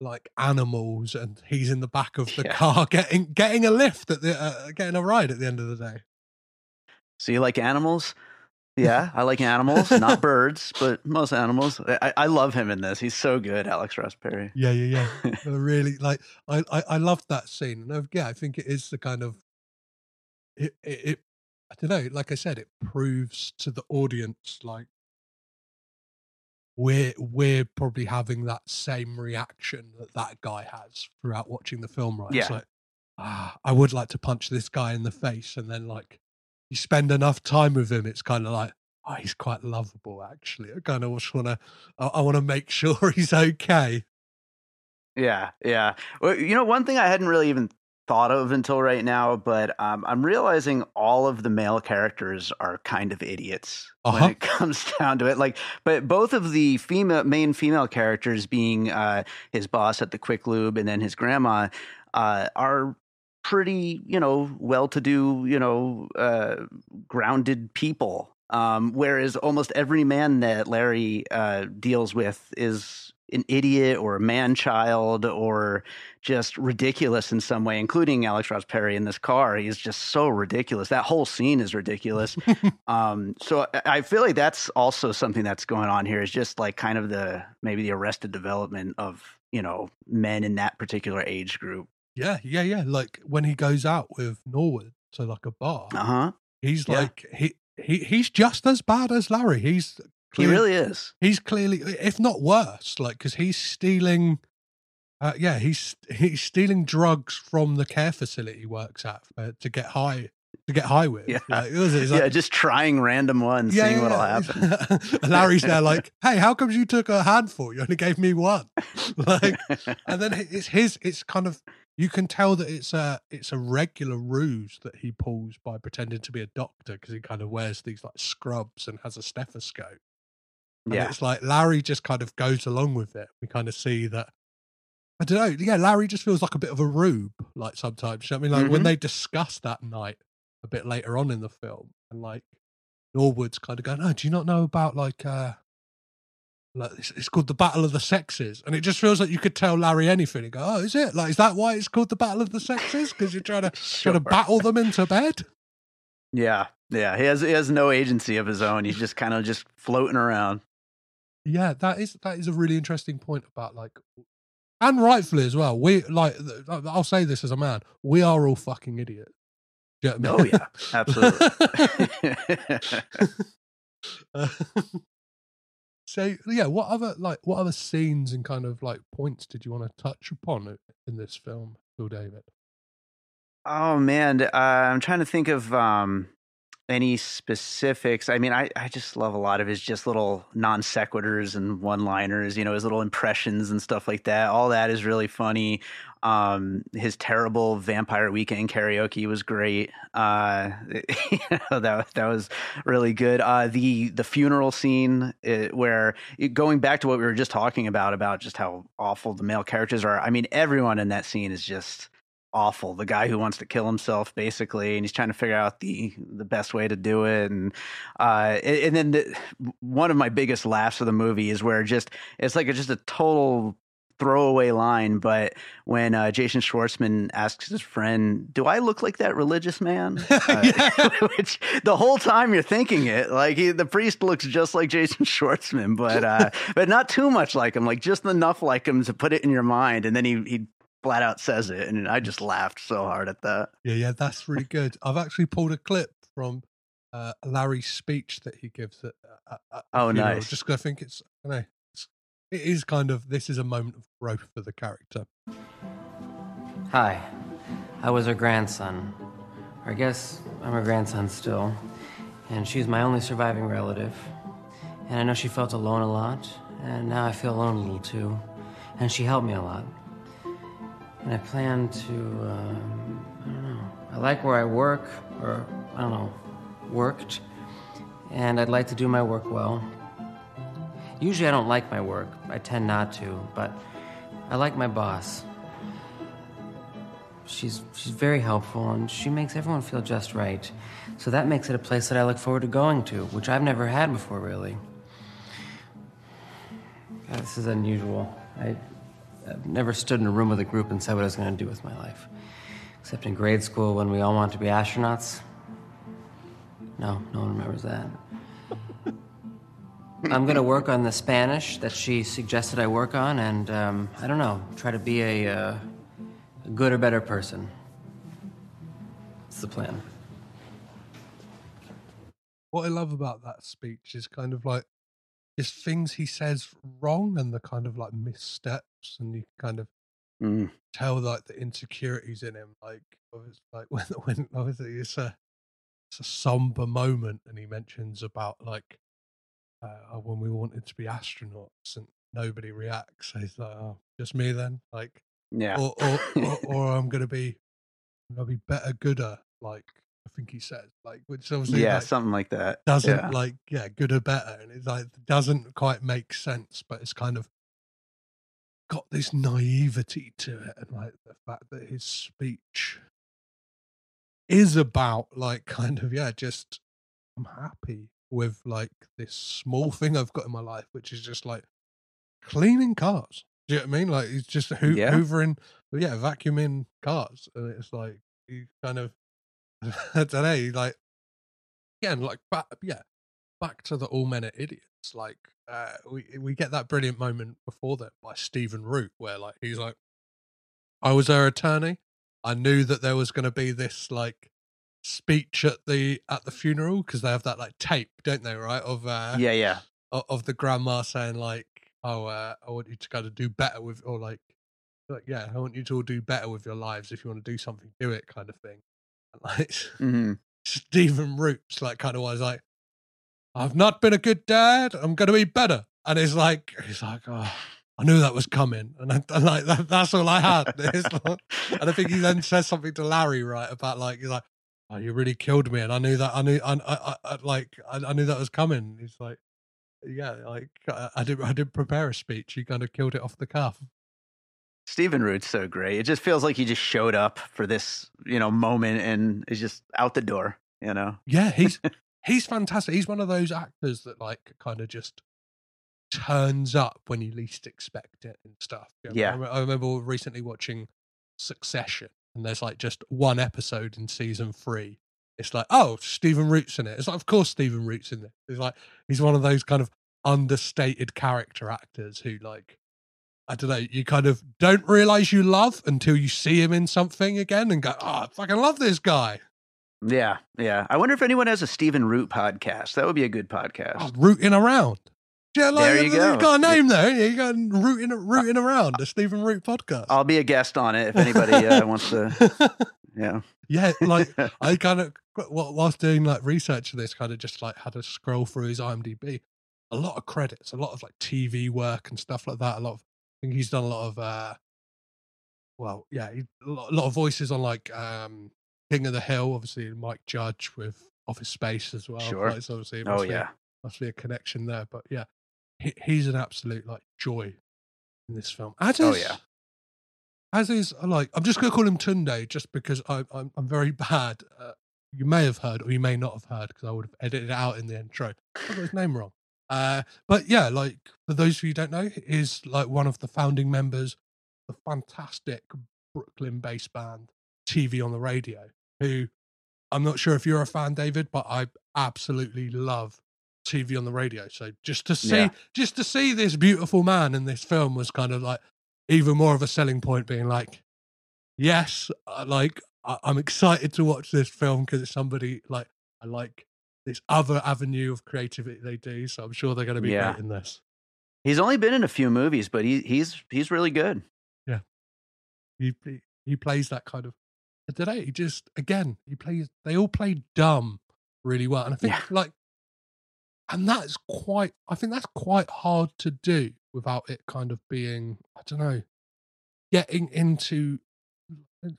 like animals and he's in the back of the Yeah. car getting getting a lift at the uh, getting a ride at the end of the day So you like animals? Yeah, I like animals, not birds, but most animals. I, I love him in this. He's so good, Alex Ross Perry. yeah yeah yeah really like I, I i loved that scene and uh, yeah i think it is the kind of it, it i don't know like i said it proves to the audience like we're we're probably having that same reaction that that guy has throughout watching the film right it's Yeah. like ah i would like to punch this guy in the face and then like you spend enough time with him it's kind of like oh he's quite lovable actually i kind of just want to I, I want to make sure he's okay Yeah, yeah. Well, you know, one thing I hadn't really even thought of until right now, but um, I'm realizing all of the male characters are kind of idiots Uh-huh. when it comes down to it. Like, but both of the female main female characters, being uh, his boss at the Quick Lube and then his grandma, uh, are pretty, you know, well-to-do, you know, uh, grounded people. Um, whereas almost every man that Larry uh, deals with is an idiot or a man child or just ridiculous in some way, including Alex Ross Perry in this car. He's just so ridiculous. That whole scene is ridiculous. um, so I- I feel like that's also something that's going on here is just like kind of the maybe the arrested development of, you know, men in that particular age group. Yeah, yeah, yeah. Like when he goes out with Norwood to like a bar, Uh huh. he's yeah. like he he he's just as bad as Larry. He's He really is. he's clearly if not worse, like because he's stealing Uh, yeah, he's he's stealing drugs from the care facility he works at uh, to get high to get high with. Yeah. Like, was it? He's yeah, just trying random ones, seeing what'll happen. Larry's there like, "Hey, how comes you took a handful? You only gave me one." Like, and then it's his. It's kind of you can tell that it's a it's a regular ruse that he pulls by pretending to be a doctor because he kind of wears these like scrubs and has a stethoscope. And Yeah. it's like Larry just kind of goes along with it. We kind of see that. I don't know. Yeah, Larry just feels like a bit of a rube. Like sometimes, you know I mean, like when Mhm. they discuss that night a bit later on in the film, and like Norwood's kind of going, "Oh, do you not know about like uh like it's, it's called the Battle of the Sexes?" And it just feels like you could tell Larry anything. and go, "Oh, is it? Like, is that why it's called the Battle of the Sexes? Because you're trying to trying to battle them into bed?" Yeah, yeah. He has he has no agency of his own. He's just kind of just floating around. Yeah, that is that is a really interesting point about like, and rightfully as well. We like, I'll say this as a man: we are all fucking idiots. You know I Oh yeah, absolutely. Uh, so yeah, what other like what other scenes and kind of like points did you want to touch upon in this film, Phil David? Oh man, uh, I'm trying to think of um, any specifics. I mean, I, I just love a lot of his just little non sequiturs and one liners. You know, his little impressions and stuff like that. All that is really funny. Um, his terrible Vampire Weekend karaoke was great. Uh, you know, that that was really good. Uh, the the funeral scene uh, where going back to what we were just talking about about just how awful the male characters are. I mean, everyone in that scene is just awful. The guy who wants to kill himself, basically, and he's trying to figure out the the best way to do it. And uh, and, and then the, one of my biggest laughs of the movie is where just it's like a, just a total throwaway line, but when uh, Jason Schwartzman asks his friend, "Do I look like that religious man?" Uh, which the whole time you're thinking it, like he, the priest looks just like Jason Schwartzman, but uh, but not too much like him, like just enough like him to put it in your mind, and then he he flat out says it, and I just laughed so hard at that. Yeah, yeah, that's really good. I've actually pulled a clip from uh, Larry's speech that he gives at, at, at Oh, funeral, nice. Just 'cause I think it's, I know, it's, it is kind of this is a moment of growth for the character. Hi, I was her grandson. Or I guess I'm her grandson still. And she's my only surviving relative. And I know she felt alone a lot, and now I feel alone a little too. And she helped me a lot. And I plan to, um, I don't know. I like where I work, or I don't know, worked. And I'd like to do my work well. Usually I don't like my work, I tend not to, but I like my boss. She's she's very helpful and she makes everyone feel just right. So that makes it a place that I look forward to going to, which I've never had before really. God, this is unusual. I I've never stood in a room with a group and said what I was going to do with my life. Except in grade school when we all wanted to be astronauts. No, no one remembers that. I'm going to work on the Spanish that she suggested I work on, and um, I don't know, try to be a, uh, a good or better person. It's the plan. What I love about that speech is kind of like just things he says wrong and the kind of like missteps, and you kind of Mm. tell like the insecurities in him. Like, like when when obviously it's a it's a somber moment, and he mentions about like uh, when we wanted to be astronauts and nobody reacts. So he's like, "Oh, just me then." Like, Yeah. or or, or, or I'm gonna be, I'm gonna be better, gooder. Like I think he said, like which obviously yeah, like, something like that. doesn't Yeah. like yeah good or better and it's like doesn't quite make sense but it's kind of got this naivety to it and like the fact that his speech is about like kind of yeah just i'm happy with like this small thing i've got in my life which is just like cleaning cars do you know what i mean like he's just hoo- Yeah. hoovering yeah vacuuming cars and it's like you kind of i don't know like again, like back, yeah, back to the all men are idiots. Like uh, we we get that brilliant moment before that by Stephen Root, where like he's like, I was her attorney. I knew that there was going to be this like speech at the at the funeral because they have that like tape, don't they? Right of uh, Yeah, yeah. o- of the grandma saying like, "Oh, uh, I want you to kind of do better with," or like, like, yeah, I want you to all do better with your lives. If you want to do something, do it, kind of thing. And, like hmm Stephen Root's like kind of was like, I've not been a good dad. I'm going to be better. And it's like, he's like, oh, I knew that was coming, and, I, and like that, that's all I had. Like- and I think he then says something to Larry, right, about like he's like, "Oh, you really killed me," and I knew that. I knew, I, I, I, like, I, I knew that was coming. He's like, "Yeah, like I, I didn't, I didn't prepare a speech. You kind of killed it off the cuff." Stephen Root's so great. It just feels like he just showed up for this, you know, moment and is just out the door. You know. Yeah, he's he's fantastic. He's one of those actors that like kind of just turns up when you least expect it and stuff. You know, Yeah. I, rem- I remember recently watching Succession, and there's like just one episode in season three. It's like, oh, Stephen Root's in it. It's like, of course, Stephen Root's in it. It's like he's one of those kind of understated character actors who like. I don't know. You kind of don't realize you love until you see him in something again and go, "Oh, I fucking love this guy." Yeah, yeah. I wonder if anyone has a Stephen Root podcast. That would be a good podcast. Oh, rooting around. Yeah, like, There you you've go. got a name there. You got rooting, rooting around the Stephen Root podcast. I'll be a guest on it if anybody uh, wants to. Yeah. yeah, like I kind of whilst doing like research for this, kind of just like had to scroll through his IMDb. A lot of credits, a lot of like TV work and stuff like that. A lot of, I think he's done a lot of, uh well, yeah, a lot of voices on like um King of the Hill, obviously Mike Judge with Office Space as well. Sure. Like, so obviously, it Oh yeah. must be a connection there. But yeah, he, he's an absolute like joy in this film. As Oh, is, yeah. As is uh, like I'm just gonna call him Tunde just because I, I'm I'm very bad. Uh, you may have heard or you may not have heard because I would have edited it out in the intro. I got his name wrong. Uh, but yeah, like for those of you who don't know, is like one of the founding members of the fantastic Brooklyn-based band TV on the Radio. Who I'm not sure if you're a fan, David, but I absolutely love TV on the radio. So just to see, Yeah. just to see this beautiful man in this film was kind of like even more of a selling point. Being like, yes, like I'm excited to watch this film because it's somebody like I like this other avenue of creativity they do. So I'm sure they're going to be Yeah. great in this. He's only been in a few movies, but he, he's he's really good. Yeah, he, he plays that kind of. Today, he just again he plays. They all play dumb really well, and I think Yeah. like, and that's quite. I think that's quite hard to do without it kind of being. I don't know, getting into.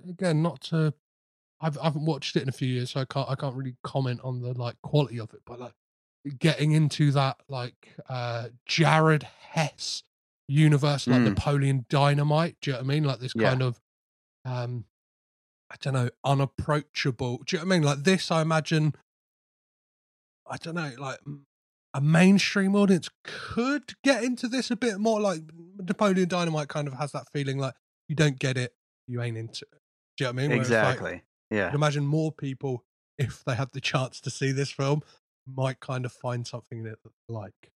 Again, not to. I've, I haven't watched it in a few years, so I can't. I can't really comment on the like quality of it, but like getting into that like uh Jared Hess universe, like Mm. Napoleon Dynamite. Do you know what I mean? Like this Yeah. kind of, um, I don't know, unapproachable. Do you know what I mean? Like this, I imagine. I don't know, like a mainstream audience could get into this a bit more. Like Napoleon Dynamite kind of has that feeling like you don't get it, you ain't into it. Do you know what I mean? Whereas, like, Exactly. Yeah. Imagine more people, if they had the chance to see this film, might kind of find something in it that they like.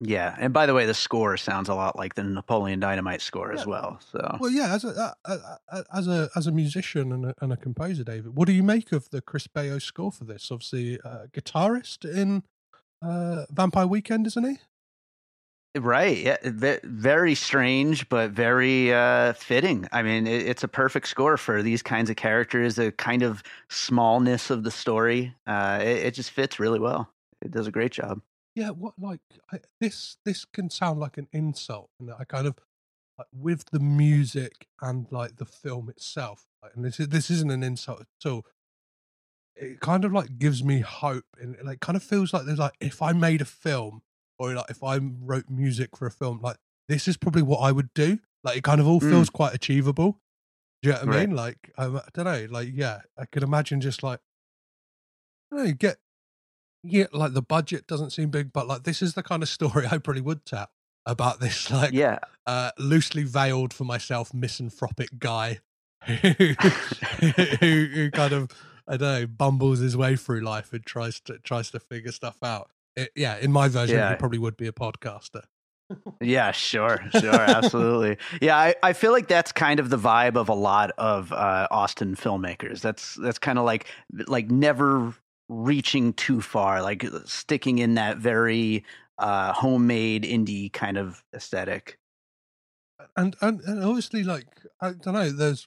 Yeah. And by the way, the score sounds a lot like the Napoleon Dynamite score as well. So Well, yeah, as a as a as a musician and a, and a composer, David, what do you make of the Chris Baio score for this? Obviously, uh, guitarist in uh, Vampire Weekend, isn't he? Right. Yeah. ve- Very strange, but very uh, fitting. I mean, it, it's a perfect score for these kinds of characters, the kind of smallness of the story. Uh, it, it just fits really well. It does a great job. Yeah, what like I, this? This can sound like an insult, and I kind of like, with the music and like the film itself. Like, and this is this isn't an insult at all. It kind of like gives me hope, and it like kind of feels like there's like if I made a film or like if I wrote music for a film, like this is probably what I would do. Like it kind of all Mm. feels quite achievable. Do you know what I Right. mean? Like um, I don't know. Like yeah, I could imagine just like I don't know, you get yeah, like the budget doesn't seem big, but like this is the kind of story I probably would tell about this like Yeah. uh, loosely veiled for myself misanthropic guy who, who who kind of I don't know bumbles his way through life and tries to tries to figure stuff out. It, yeah, in my version, Yeah. he probably would be a podcaster. Yeah, sure, sure, absolutely. Yeah, I, I feel like that's kind of the vibe of a lot of uh, Austin filmmakers. That's that's kind of like like never reaching too far, like sticking in that very uh, homemade indie kind of aesthetic. and and, and obviously like i don't know there's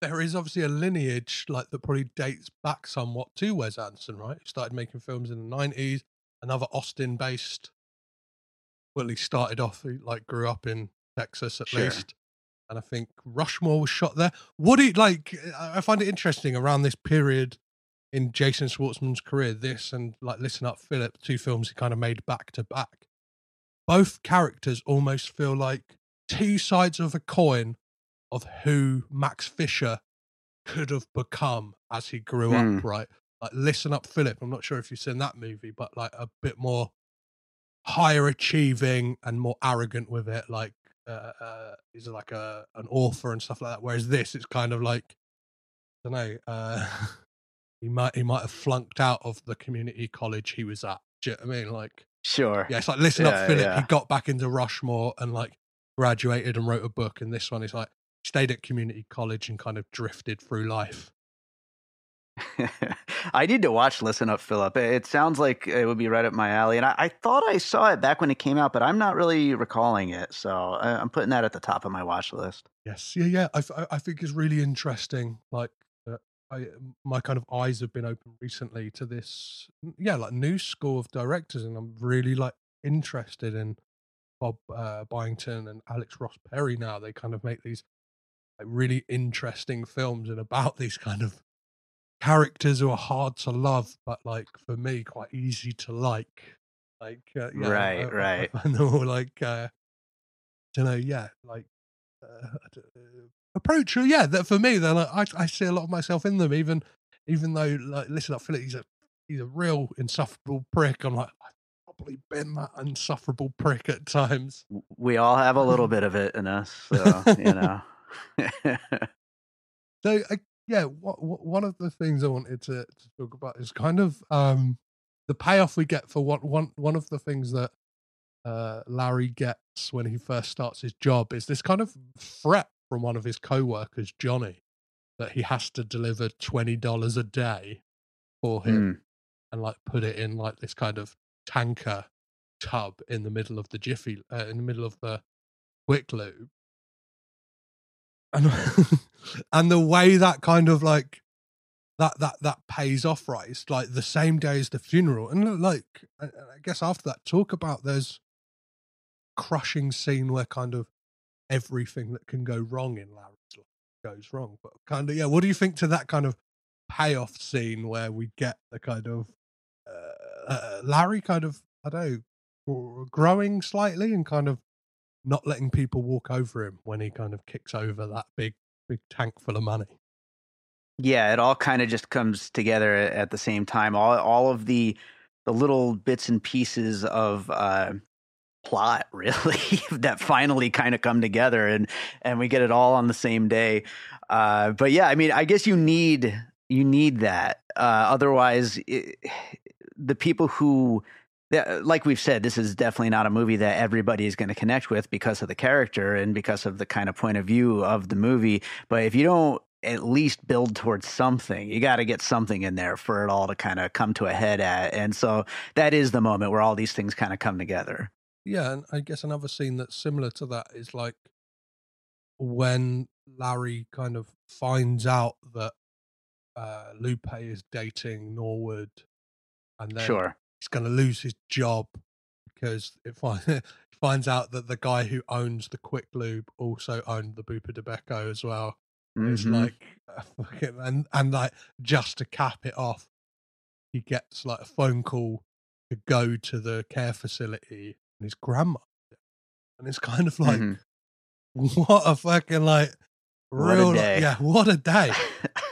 there is obviously a lineage like that probably dates back somewhat to wes anderson right he started making films in the 90s another austin based well he started off he like grew up in texas at Sure. least and i think rushmore was shot there what do you like I find it interesting around this period in jason schwartzman's career this and like listen up philip two films he kind of made back to back both characters almost feel like two sides of a coin of who Max Fisher could have become as he grew Hmm. up, right? Like, listen up, Philip. I'm not sure if you've seen that movie, but like a bit more higher achieving and more arrogant with it. Like, uh, uh, he's like a an author and stuff like that. Whereas this, it's kind of like, I don't know, uh, he might he might have flunked out of the community college he was at. Do you know what I mean? Like, Sure. yeah, it's like listen Yeah, up, Philip. yeah. He got back into Rushmore and like graduated and wrote a book. And this one is like stayed at community college and kind of drifted through life. I need to watch Listen Up, Philip. It sounds like it would be right up my alley. And I, I thought I saw it back when it came out, but I'm not really recalling it. So I, I'm putting that at the top of my watch list. Yes, yeah, yeah. I, I think it's really interesting. Like, uh, I my kind of eyes have been open recently to this, yeah, like new school of directors, and I'm really like interested in Bob uh, Byington and Alex Ross Perry. Now they kind of make these like really interesting films and about these kind of characters who are hard to love, but like for me, quite easy to like. Like, uh, yeah, Right, I- right. find them all like, uh, don't know, yeah, like uh, approach. uh, Yeah, that for me, they're like I, I see a lot of myself in them. Even even though like listen up, Philip, he's a he's a real insufferable prick. I'm like I've probably been that insufferable prick at times. We all have a little bit of it in us. So, you know. So I, yeah, what, what, one of the things I wanted to, to talk about is kind of um, the payoff we get for one one one of the things that uh, Larry gets when he first starts his job is this kind of threat from one of his co-workers, Johnny, that he has to deliver twenty dollars a day for him and like put it in like this kind of tanker tub in the middle of the jiffy uh, in the middle of the quick lube. And and the way that kind of like that that that pays off right it's like the same day as the funeral. And like I, I guess after that talk about there's crushing scene where kind of everything that can go wrong in larry's life goes wrong but kind of yeah what do you think to that kind of payoff scene where we get the kind of uh, uh, larry kind of i don't know growing slightly and kind of not letting people walk over him when he kind of kicks over that big big tank full of money. Yeah, it all kind of just comes together at the same time. All all of the the little bits and pieces of uh, plot, really, that finally kind of come together, and and we get it all on the same day. Uh, but yeah, I mean, I guess you need you need that. Uh, otherwise, it, the people who like we've said, this is definitely not a movie that everybody is going to connect with because of the character and because of the kind of point of view of the movie. But if you don't at least build towards something, you got to get something in there for it all to kind of come to a head at. And so that is the moment where all these things kind of come together. Yeah, and I guess another scene that's similar to that is like when Larry kind of finds out that uh, Lupe is dating Norwood, and then Sure. he's going to lose his job because it find, finds out that the guy who owns the Quick Lube also owned the Buca di Beppo as well. It's Mhm. like, uh, and and like just to cap it off, he gets like a phone call to go to the care facility, and his grandma, and it's kind of like, Mhm. what a fucking like What real, day. yeah, what a day.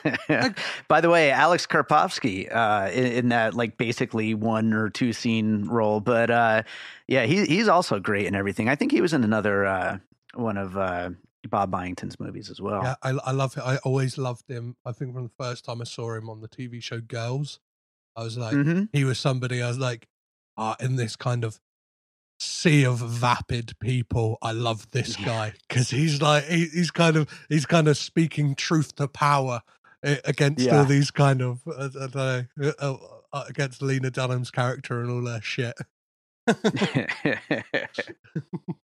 By the way, Alex Karpovsky uh, in, in that like basically one or two scene role, but uh, yeah, he he's also great in everything. I think he was in another uh, one of uh, Bob Byington's movies as well. Yeah, I, I love it. I always loved him. I think from the first time I saw him on the TV show Girls, I was like, Mhm. he was somebody I was like, ah, in this kind of sea of vapid people, I love this guy because he's like, he, he's kind of, he's kind of speaking truth to power eh, against Yeah. all these kind of, I don't know, uh, uh, uh, against Lena Dunham's character and all that shit.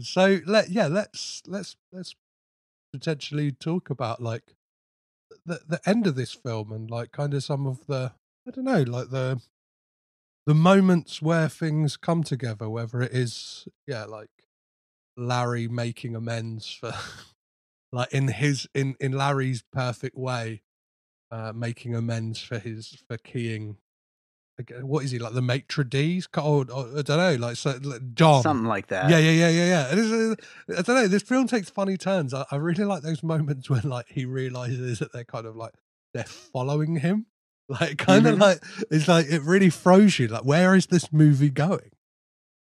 So let yeah, let's let's let's potentially talk about like the the end of this film and like kind of some of the I don't know, like the the moments where things come together, whether it is yeah, like Larry making amends for like in his in in Larry's perfect way, uh making amends for his for keying what is he like the maitre d's oh, oh, i don't know like so like john Something like that. yeah yeah yeah yeah yeah. I don't know this film takes funny turns. I, I really like those moments when like he realizes that they're kind of like they're following him like kind of Mhm. like it's like it really froze you like where is this movie going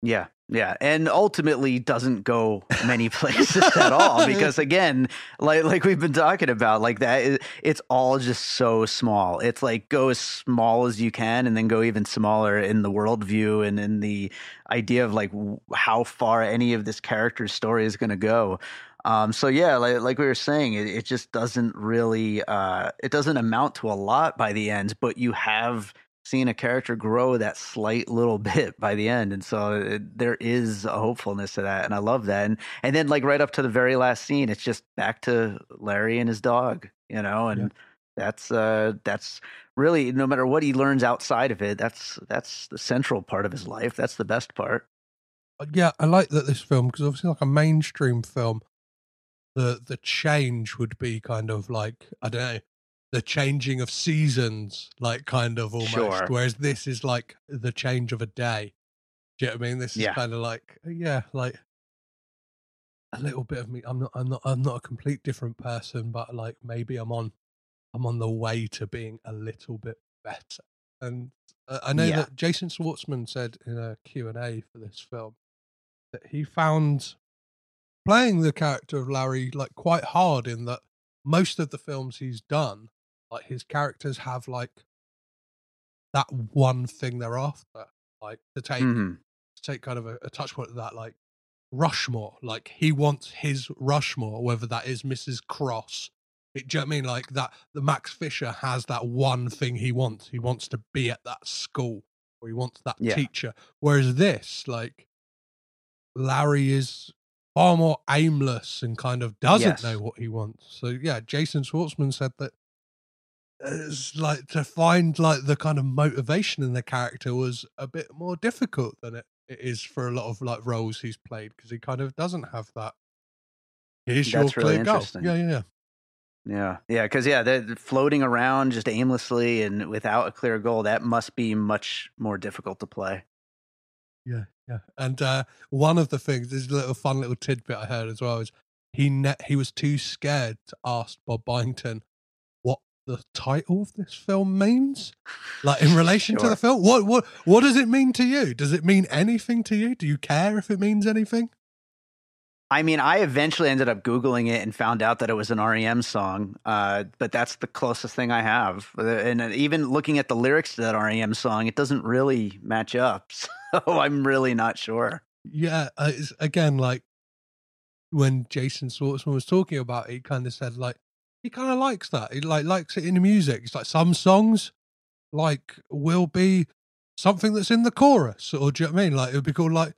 Yeah, yeah, and ultimately doesn't go many places at all because again, like like we've been talking about, like that, is, it's all just so small. It's like go as small as you can, and then go even smaller in the worldview and in the idea of like how far any of this character's story is going to go. Um, so yeah, like like we were saying, it, it just doesn't really, uh, it doesn't amount to a lot by the end, but you have seen a character grow that slight little bit by the end and so it, there is a hopefulness to that and i love that and and then like right up to the very last scene it's just back to larry and his dog you know and Yeah. that's uh that's really no matter what he learns outside of it that's that's the central part of his life that's the best part Uh, yeah, I like that this film because obviously, like a mainstream film, the the change would be kind of like I don't know, the changing of seasons, like kind of almost. Sure. Whereas this is like the change of a day. Do you know what I mean? This is Yeah. kind of like yeah, like a little bit of me. I'm not. I'm not. I'm not a complete different person, but like maybe I'm on. I'm on the way to being a little bit better. And uh, I know Yeah. that Jason Schwartzman said in a Q and A for this film that he found playing the character of Larry like quite hard in that most of the films he's done, like his characters have like that one thing they're after. Like to take Mhm. to take kind of a, a touch point of that, like Rushmore. Like he wants his Rushmore, whether that is Mrs. Cross. It, do you know what I mean? Like that the Max Fischer has that one thing he wants. He wants to be at that school or he wants that Yeah. teacher. Whereas this, like Larry is far more aimless and kind of doesn't Yes. know what he wants. So yeah, Jason Schwartzman said that uh, it's like to find like the kind of motivation in the character was a bit more difficult than it, it is for a lot of like roles he's played because he kind of doesn't have that. Here's your That's really clear goal. interesting. Yeah, yeah, yeah. Yeah, yeah, because yeah, they're floating around just aimlessly and without a clear goal. That must be much more difficult to play. Yeah, yeah. And uh, one of the things, this little fun little tidbit I heard as well is he ne- he was too scared to ask Bob Byington what the title of this film means, like in relation to the film. What what what does it mean to you? Does it mean anything to you? Do you care if it means anything? I mean, I eventually ended up Googling it and found out that it was an REM song, uh, but that's the closest thing I have. Uh, And even looking at the lyrics to that REM song, it doesn't really match up. So I'm really not sure. Yeah, uh, again, like when Jason Schwartzman was talking about it, he kind of said like he kind of likes that. He like likes it in the music. It's like some songs like will be something that's in the chorus, or do you know what I mean? Like it would be called like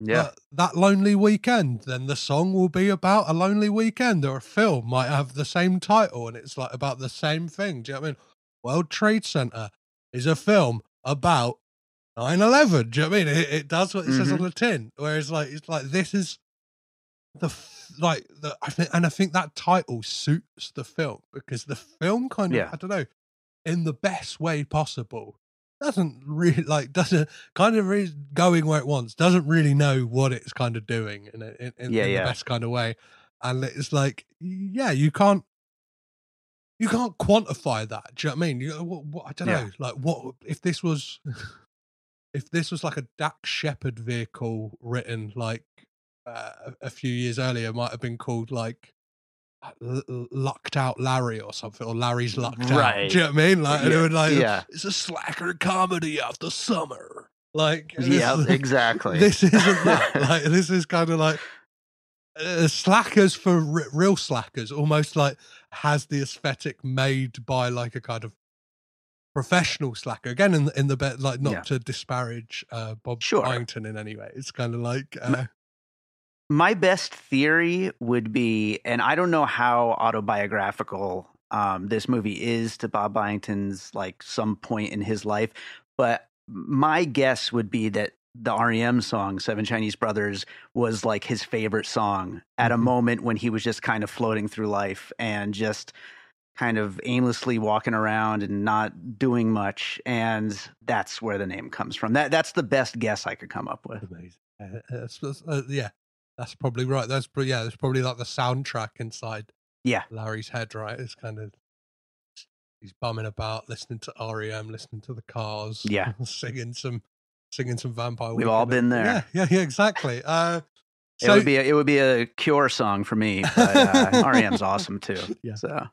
Yeah. uh, that lonely weekend. Then the song will be about a lonely weekend, or a film might have the same title, and it's like about the same thing. Do you know what I mean? World Trade Center is a film about 9-11. Do you know what I mean? It, it does what it says on Mhm. the tin. Whereas like it's like this is the like the I think and I think that title suits the film because the film kind of Yeah. I don't know in the best way possible doesn't really like doesn't kind of is going where it wants doesn't really know what it's kind of doing in in, in, Yeah, in yeah. the best kind of way and it's like yeah you can't you can't quantify that do you know what I mean you what, what I don't Yeah. know like what if this was if this was like a Dax Shepard vehicle written like uh, a few years earlier, might have been called like L- L- Lucked Out Larry or something, or Larry's Lucked Out. Right. Do you know what I mean? Like, and it Yeah, would like, yeah. it's a slacker comedy of the summer. Like, Yeah, exactly. This isn't that. like, this is kind of like uh, slackers for r- real slackers, almost like has the aesthetic made by like a kind of professional slacker. Again, in the, in the bit, like not Yeah. to disparage uh, Bob Sure. Byington in any way. It's kind of like uh, My best theory would be, and I don't know how autobiographical um, this movie is to Bob Byington's like some point in his life, but my guess would be that the REM song Seven Chinese Brothers was like his favorite song at a Mhm. moment when he was just kind of floating through life and just kind of aimlessly walking around and not doing much and that's where the name comes from. That that's the best guess I could come up with. Amazing. Uh, that's- uh, yeah, that's probably right. That's yeah, There's probably like the soundtrack inside Yeah. Larry's head, right? It's kind of he's bumming about, listening to REM, listening to the Cars, Yeah. singing some singing some Vampire. We've all been there. Yeah, yeah, yeah, exactly. Uh, it so would be a, it would be a Cure song for me, but uh, REM's awesome too. Yeah. So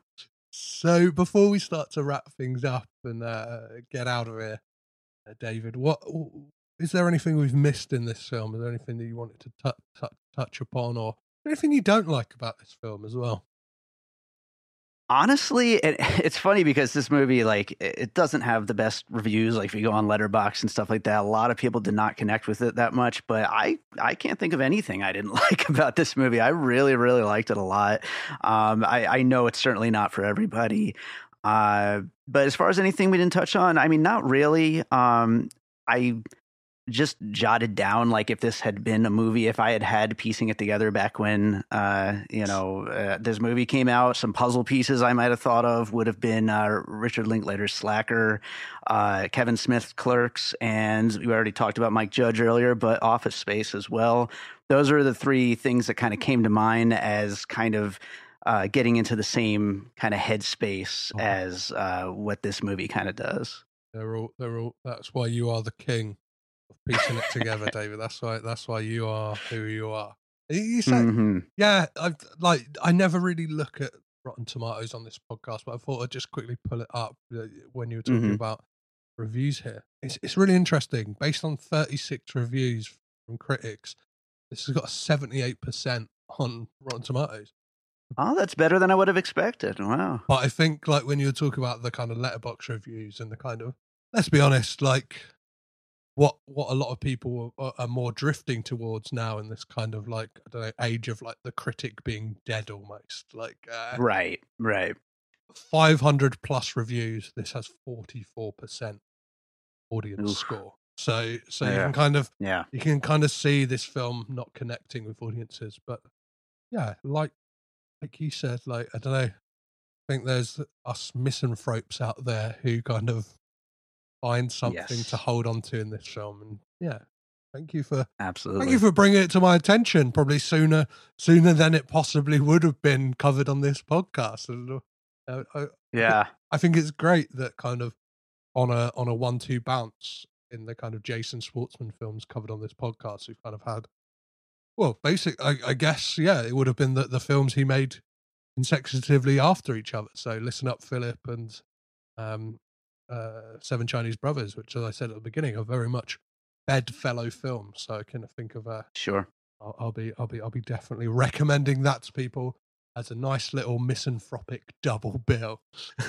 so before we start to wrap things up and uh, get out of here, uh, David, what is there anything we've missed in this film? Is there anything that you wanted to tou tou- touch upon, or anything you don't like about this film as well? honestly, it, it's funny because this movie, like, it doesn't have the best reviews. Like, if you go on Letterboxd and stuff like that, a lot of people did not connect with it that much. But I, I can't think of anything I didn't like about this movie. I really, really liked it a lot. Um, I, I know it's certainly not for everybody. Uh, but as far as anything we didn't touch on, I mean, not really. Um, I just jotted down like if this had been a movie, if I had had piecing it together back when uh, you know uh, this movie came out, some puzzle pieces I might have thought of would have been uh, Richard Linklater's Slacker, uh, Kevin Smith's Clerks, and we already talked about Mike Judge earlier, but Office Space as well. Those are the three things that kind of came to mind as kind of. Uh, getting into the same kind of headspace Oh. as uh, what this movie kind of does. They're all, they're all. That's why you are the king piecing it together, David. That's why. That's why you are who you are. You- say, Mhm. yeah. I've like. I never really look at Rotten Tomatoes on this podcast, but I thought I'd just quickly pull it up uh, when you were talking Mhm. about reviews here. It's it's really interesting. Based on 36 reviews from critics, this has got a 78 percent on Rotten Tomatoes. Oh, that's better than I would have expected. Wow. But I think like when you were talking about the kind of Letterboxd reviews and the kind of let's be honest, like what what a lot of people are, are more drifting towards now in this kind of like I don't know age of like the critic being dead almost like uh, Right, right. 500 plus reviews this has 44% audience Oof. score so so you can kind of Yeah. you can kind of see this film not connecting with audiences but yeah like like you said like i don't know i think there's us misanthropes out there who kind of find something Yes. to hold on to in this film and yeah thank you for Absolutely. thank you for bringing it to my attention probably sooner sooner than it possibly would have been covered on this podcast and uh, I, yeah. I think it's great that kind of on a on a one two bounce in the kind of Jason Schwartzman films covered on this podcast, we've kind of had well, basic I, I guess, yeah, it would have been the, the films he made consecutively after each other. So listen up, Philip and um uh Seven Chinese Brothers, which as I said at the beginning are very much bedfellow films. So I kind of think of a Sure. I'll, I'll be I'll be I'll be definitely recommending that to people as a nice little misanthropic double bill.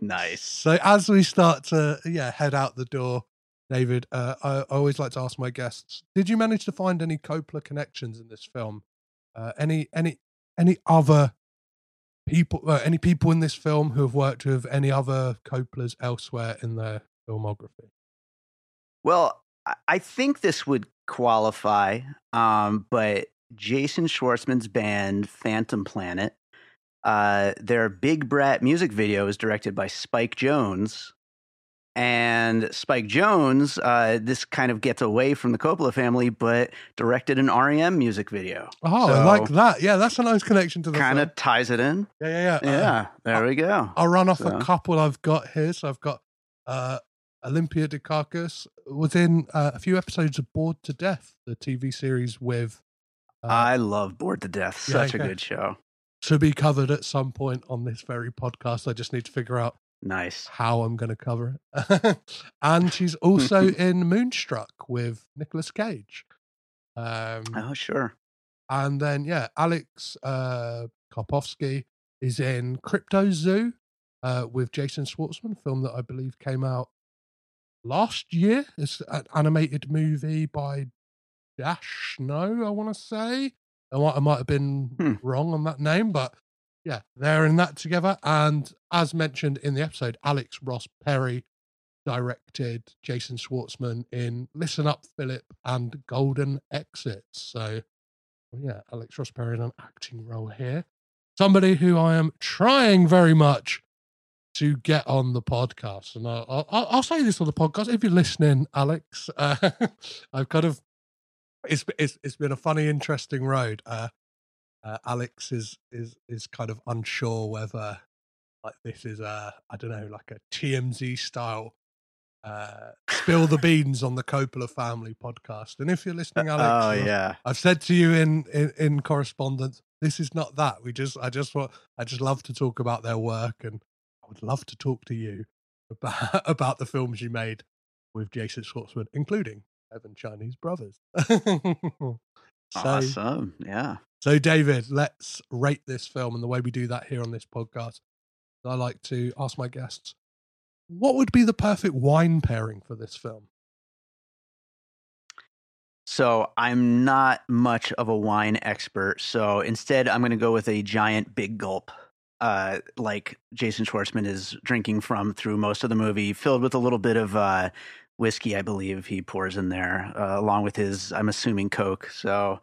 nice. So as we start to yeah head out the door, David, uh, I, I always like to ask my guests: Did you manage to find any Coppola connections in this film? Uh, any any any other people? Uh, any people in this film who have worked with any other Coppolas elsewhere in their filmography? Well, I- I think this would qualify, um, but Jason Schwartzman's band Phantom Planet, uh, their Big Brat music video is directed by Spike Jonze. And Spike Jonze, uh, this kind of gets away from the Coppola family, but directed an REM music video. Oh, I like that. Yeah, that's a nice connection to the Kind of ties it in. Yeah, yeah, yeah. Uh, Yeah, there we go. I'll run off So- a couple I've got here. So I've got uh, Olympia Dukakis was in uh, a few episodes of Bored to Death, the TV series with uh, I love Bored to Death. yeah, Such a good show. to be covered at some point on this very podcast. I just need to figure out Nice. how I'm going to cover it. and she's also in Moonstruck with Nicolas Cage. Um, Oh, sure. and then yeah, Alex uh, Karpovsky is in Cryptozoo uh, with Jason Schwartzman, film that I believe came out last year. It's an animated movie by Dash No, I want to say. I might, I might have been Hmm. wrong on that name, but yeah, they're in that together. And as mentioned in the episode, Alex Ross Perry directed Jason Schwartzman in Listen Up, Philip and Golden Exits. So, yeah, Alex Ross Perry in an acting role here. Somebody who I am trying very much to get on the podcast. And I'll, I'll, I'll say this on the podcast. If you're listening, Alex, uh, I've kind of, it's, it's, it's been a funny, interesting road. Uh, uh, Alex is, is, is kind of unsure whether like this is a, I don't know, like a TMZ style uh, spill the beans on the Coppola family podcast. And if you're listening, Alex, oh I've- yeah. I've said to you in, in in correspondence, this is not that. We just, I just want, I just love to talk about their work, and I would love to talk to you about about the films you made with Jason Schwartzman, including Seven Chinese Brothers. so, Awesome. Yeah. So, David, let's rate this film, and the way we do that here on this podcast, I like to ask my guests, what would be the perfect wine pairing for this film? So I'm not much of a wine expert. So instead, I'm going to go with a giant big gulp, uh, like Jason Schwartzman is drinking from through most of the movie, filled with a little bit of uh, whiskey, I believe he pours in there, uh, along with his, I'm assuming, Coke. So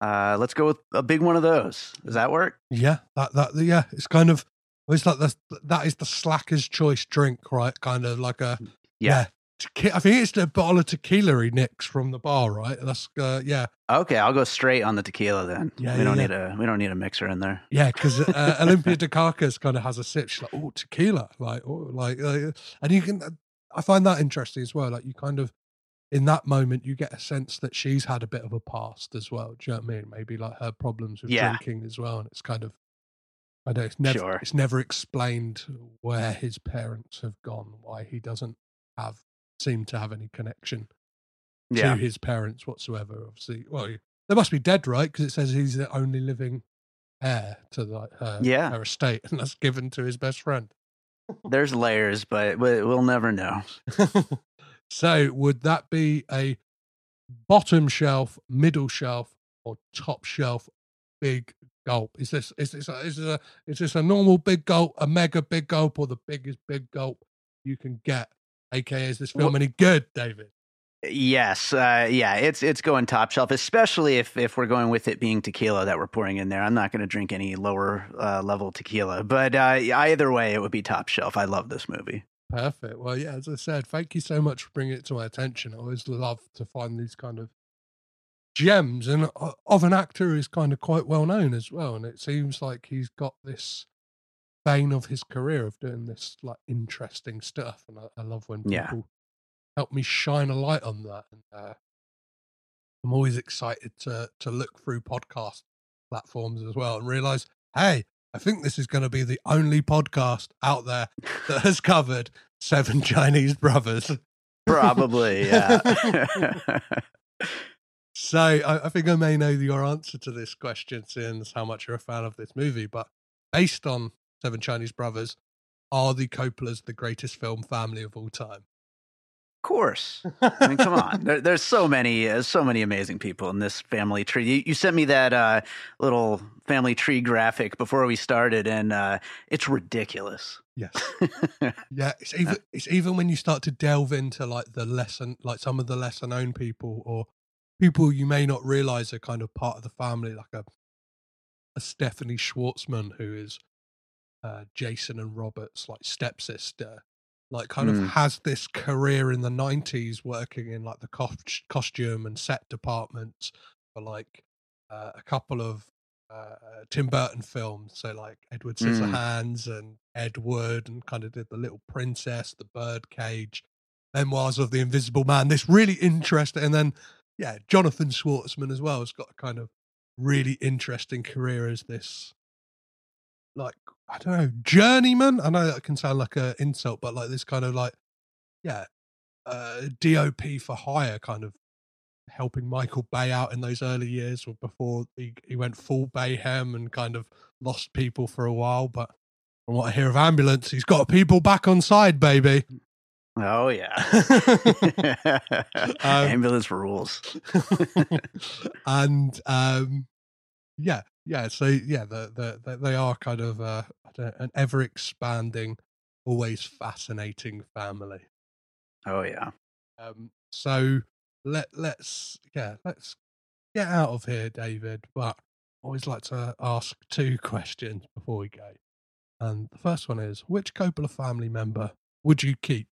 uh, let's go with a big one of those. Does that work? Yeah, that that yeah, it's kind of it's like the that is the slacker's choice drink, right? Kind of like a Yeah. Tequi- I think it's the bottle of tequila he nicks from the bar, right? That's uh, yeah, Okay, I'll go straight on the tequila then. Yeah, we don't yeah, need a we don't need a mixer in there. yeah, because uh, Olympia Dukakis kind of has a sip. She's like, oh, tequila, like, oh, like, uh, and you can. I find that interesting as well. Like, you kind of in that moment you get a sense that she's had a bit of a past as well. Do you know what I mean? Maybe like her problems with Yeah. drinking as well, and it's kind of. I don't. It's never. Sure. It's never explained where his parents have gone. Why he doesn't have seem to have any connection Yeah. to his parents whatsoever. Obviously, well, he- they must be dead, right? Because it says he's the only living heir to like her, Yeah. her estate, and that's given to his best friend. There's layers, but we'll never know. so, would that be a bottom shelf, middle shelf, or top shelf big gulp? Is this is this a, is this a is this a normal big gulp, a mega big gulp, or the biggest big gulp you can get? AKA, is this film Wha- any good, David? Yes, uh, yeah, it's it's going top shelf, especially if if we're going with it being tequila that we're pouring in there. I'm not going to drink any lower uh, level tequila, but uh, either way, it would be top shelf. I love this movie. Perfect. Well, yeah, as I said, thank you so much for bringing it to my attention. I always love to find these kind of gems and of an actor who's kind of quite well known as well. And it seems like he's got this vein of his career of doing this like interesting stuff. And I, I love when people Yeah. help me shine a light on that. And uh, I'm always excited to to look through podcast platforms as well and realize, hey, I think this is going to be the only podcast out there that has covered seven Chinese brothers. Probably, yeah. So I, I think I may know your answer to this question, since how much you're a fan of this movie. But based on Seven Chinese Brothers, are the Coppolas the greatest film family of all time? Of course. I mean, come on. There, there's so many, uh, so many amazing people in this family tree. You, you sent me that uh, little family tree graphic before we started, and uh, it's ridiculous. Yes. yeah, it's even it's even when you start to delve into like the lesson, like some of the lesser known people or people you may not realize are kind of part of the family, like a a Stephanie Schwartzman who is uh, Jason and Robert's like stepsister, like kind Mm. of has this career in the nineties working in like the cos- costume and set departments for like uh, a couple of uh, Tim Burton films, so like Edward Mm. Scissorhands and Ed Wood, and kind of did the Little Princess, the Birdcage, Memoirs of the Invisible Man. This really interesting, and then yeah, Jonathan Schwartzman as well has got a kind of really interesting career as this, like I don't know, journeyman. I know that can sound like a insult, but like this kind of like yeah, uh, DOP for hire kind of helping Michael Bay out in those early years or before he, he went full Bayhem and kind of lost people for a while. But from what I hear of Ambulance, he's got people back on side, baby. Oh yeah. Um, Ambulance rules. and um, yeah, yeah. So yeah, the, the, the they are kind of uh, I don't know, an ever expanding, always fascinating family. Oh yeah. Um, so let let's yeah let's get out of here, David. But I always like to ask two questions before we go. And the first one is, which Coppola family member would you keep?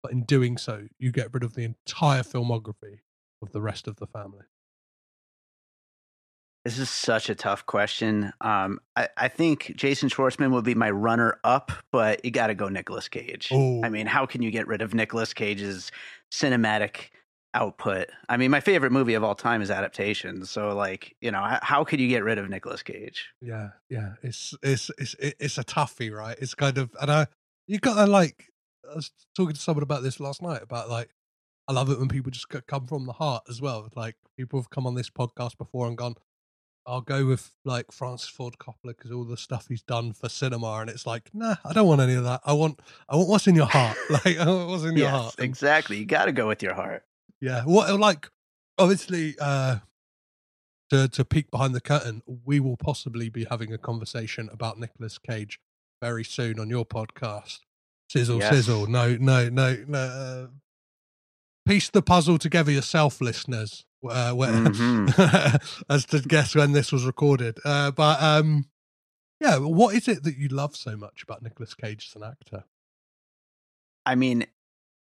But in doing so, you get rid of the entire filmography of the rest of the family. This is such a tough question. Um, I, I think Jason Schwartzman would be my runner up, but you got to go Nicolas Cage. Oh. I mean, how can you get rid of Nicolas Cage's cinematic output? I mean, my favorite movie of all time is Adaptation. So, like, you know, how, how could you get rid of Nicolas Cage? Yeah, yeah. It's it's it's it's a toughie, right? It's kind of and I you got to like. I was talking to someone about this last night about like I love it when people just come from the heart as well. Like people have come on this podcast before and gone, I'll go with like Francis Ford Coppola because all the stuff he's done for cinema, and it's like, nah, I don't want any of that. I want I want what's in your heart. Like I want what's in your heart. Exactly. You got to go with your heart. yeah, what like obviously uh to to peek behind the curtain, we will possibly be having a conversation about Nicolas Cage very soon on your podcast. Sizzle, Yes. sizzle. No, no, no, no. Piece the puzzle together yourself, listeners. Uh, where, Mhm. as to guess when this was recorded. Uh, but um, yeah, what is it that you love so much about Nicolas Cage as an actor? I mean,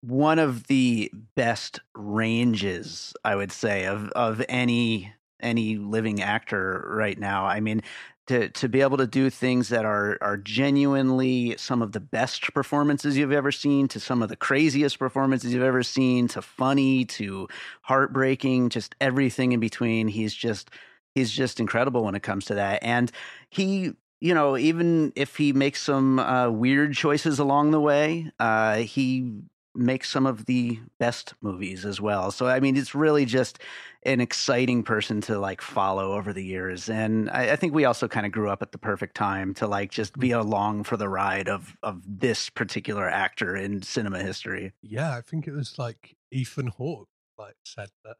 one of the best ranges, I would say, of of any any living actor right now. I mean, to to be able to do things that are are genuinely some of the best performances you've ever seen, to some of the craziest performances you've ever seen, to funny, to heartbreaking, just everything in between. He's just he's just incredible when it comes to that, and he you know, even if he makes some uh, weird choices along the way, uh, he makes some of the best movies as well. So, I mean, it's really just an exciting person to like follow over the years. And I, I think we also kind of grew up at the perfect time to like just mm-hmm. be along for the ride of of this particular actor in cinema history. Yeah, I think it was like Ethan Hawke like said that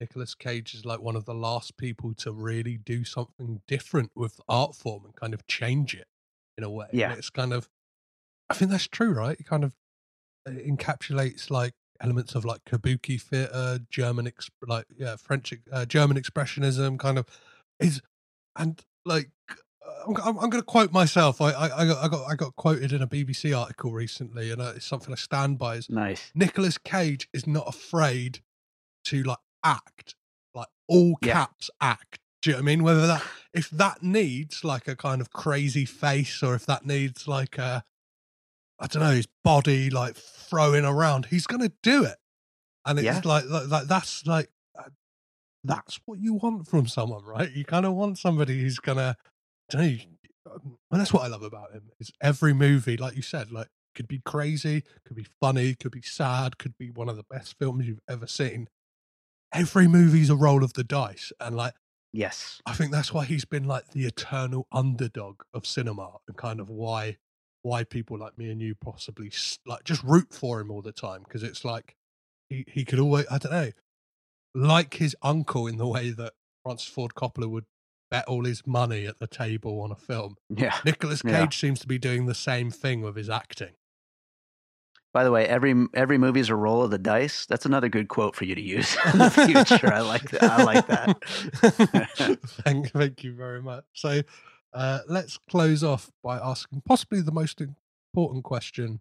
Nicolas Cage is like one of the last people to really do something different with art form and kind of change it in a way. And Yeah. it's kind of I think that's true, right? It kind of encapsulates like elements of like kabuki theater, German exp- like yeah, French uh, German expressionism kind of is and like I'm, I'm, I'm going to quote myself. I, I, I, got, I got I got quoted in a BBC article recently, and uh, it's something I stand by. Is Nice. Nicolas Cage is not afraid to like act, like all Yeah. caps act. Do you know what I mean? Whether that if that needs like a kind of crazy face, or if that needs like a I don't know his body like throwing around, he's gonna do it. And it's Yeah. like, like like that's like uh, that's what you want from someone, right? You kind of want somebody who's gonna, don't know, and that's what I love about him. Is every movie, like you said, like could be crazy, could be funny, could be sad, could be one of the best films you've ever seen. Every movie's a roll of the dice, and like Yes. I think that's why he's been like the eternal underdog of cinema, and kind of why why people like me and you possibly like just root for him all the time because it's like he he could always I don't know like his uncle in the way that Francis Ford Coppola would bet all his money at the table on a film. Yeah. Nicolas Cage Yeah. seems to be doing the same thing with his acting. By the way, every every movie is a roll of the dice. That's another good quote for you to use in the future. I like that. I like that. thank, thank you very much. So uh, let's close off by asking possibly the most important question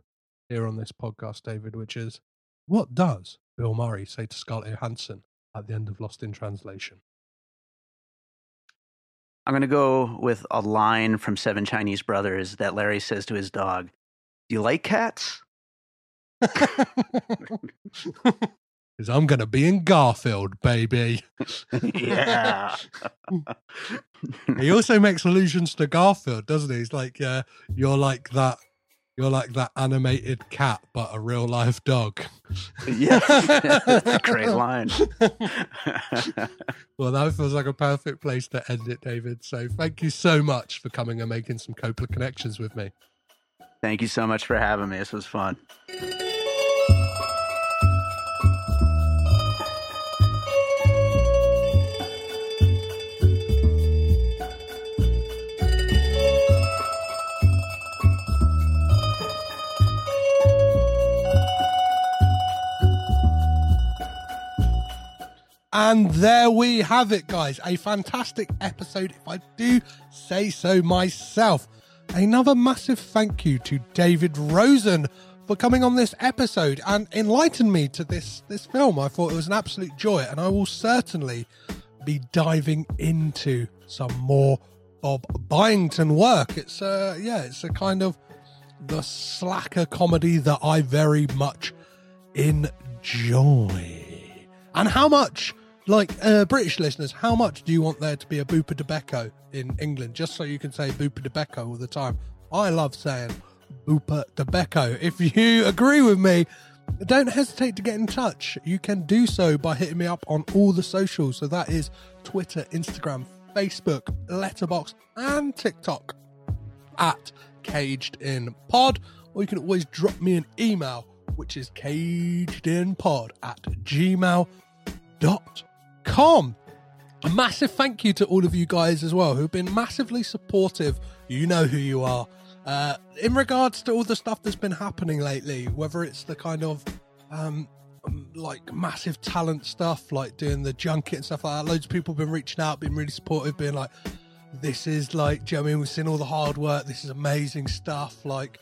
here on this podcast, David, which is what does Bill Murray say to Scarlett Johansson at the end of Lost in Translation? I'm going to go with a line from Seven Chinese Brothers that Larry says to his dog. Do you like cats? Because I'm going to be in Garfield, baby. yeah. he also makes allusions to Garfield, doesn't he? He's like, yeah, you're like that. You're like that animated cat, but a real life dog. Yeah. Great line. well, that feels like a perfect place to end it, David. So thank you so much for coming and making some Coppola connections with me. Thank you so much for having me. This was fun. And there we have it, guys. A fantastic episode, if I do say so myself. Another massive thank you to David Rosen for coming on this episode and enlighten me to this this film. I thought it was an absolute joy, and I will certainly be diving into some more Bob Byington work. It's uh yeah, it's a kind of the slacker comedy that I very much enjoy. And how much, like uh, British listeners, how much do you want there to be a Buca di Beppo in England? Just so you can say Buca di Beppo all the time. I love saying Buca di Beppo. If you agree with me, don't hesitate to get in touch. You can do so by hitting me up on all the socials. So that is Twitter, Instagram, Facebook, Letterboxd, and TikTok at Caged In Pod. Or you can always drop me an email, which is cagedinpod at gmail.com. A massive thank you to all of you guys as well who've been massively supportive. You know who you are. Uh, in regards to all the stuff that's been happening lately, whether it's the kind of um, like massive talent stuff, like doing the junket and stuff like that, loads of people have been reaching out, been really supportive, being like, this is like, do you know I mean? We've seen all the hard work. This is amazing stuff. Like,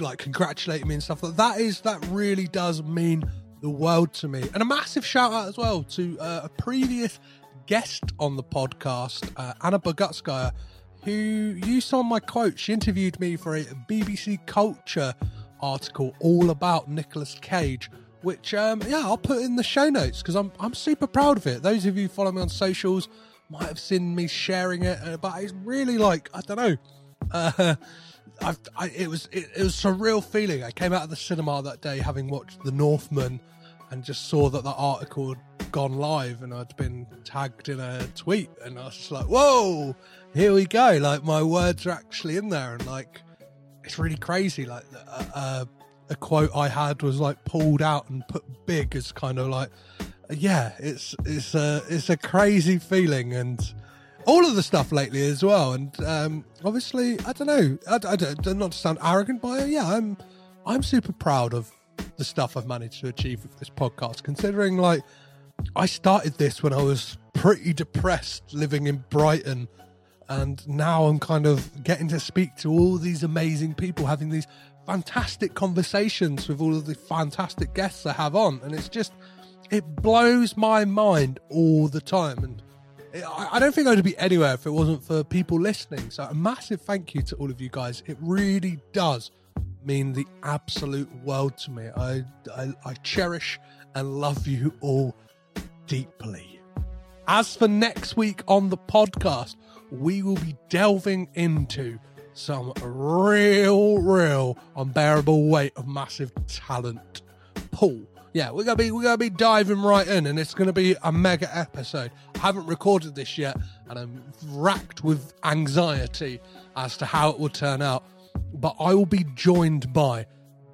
like congratulating me and stuff like that. Is that really does mean the world to me? And a massive shout out as well to uh, a previous guest on the podcast, uh, Anna Bogutskaya, who used of my quotes. She interviewed me for a BBC Culture article all about Nicolas Cage, which um, yeah, I'll put in the show notes because I'm I'm super proud of it. Those of you follow me on socials might have seen me sharing it, uh, but it's really like I don't know. Uh, I, it was it, it was a real feeling. I came out of the cinema that day having watched The Northman, and just saw that the article had gone live, and I'd been tagged in a tweet, and I was just like, "Whoa, here we go!" Like my words are actually in there, and like it's really crazy. Like uh, uh, a quote I had was like pulled out and put big as kind of like, yeah, it's it's a it's a crazy feeling and all of the stuff lately as well. And um, obviously, I don't know, I, I don't not to sound arrogant, but yeah, I'm I'm super proud of the stuff I've managed to achieve with this podcast. Considering like I started this when I was pretty depressed, living in Brighton. And now I'm kind of getting to speak to all these amazing people, having these fantastic conversations with all of the fantastic guests I have on. And it's just, it blows my mind all the time. And I don't think I'd be anywhere if it wasn't for people listening. So a massive thank you to all of you guys. It really does mean the absolute world to me. I, I, I cherish and love you all deeply. As for next week on the podcast, we will be delving into some real, real unbearable weight of massive talent pool. Yeah, we're gonna be we're gonna be diving right in, and it's gonna be a mega episode. I haven't recorded this yet, and I'm racked with anxiety as to how it will turn out. But I will be joined by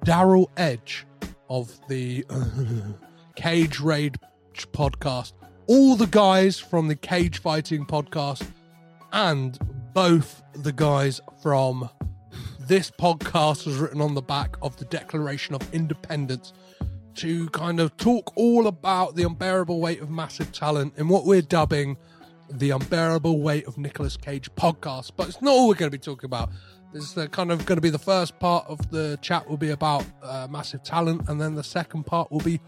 Daryl Edge of the Cage Raid podcast, all the guys from the Cage Fighting podcast, and both the guys from this podcast was written on the back of the Declaration of Independence to kind of talk all about the unbearable weight of massive talent in what we're dubbing the unbearable weight of Nicolas Cage podcast. But it's not all we're going to be talking about. This is kind of going to be the first part of the chat will be about uh, massive talent, and then the second part will be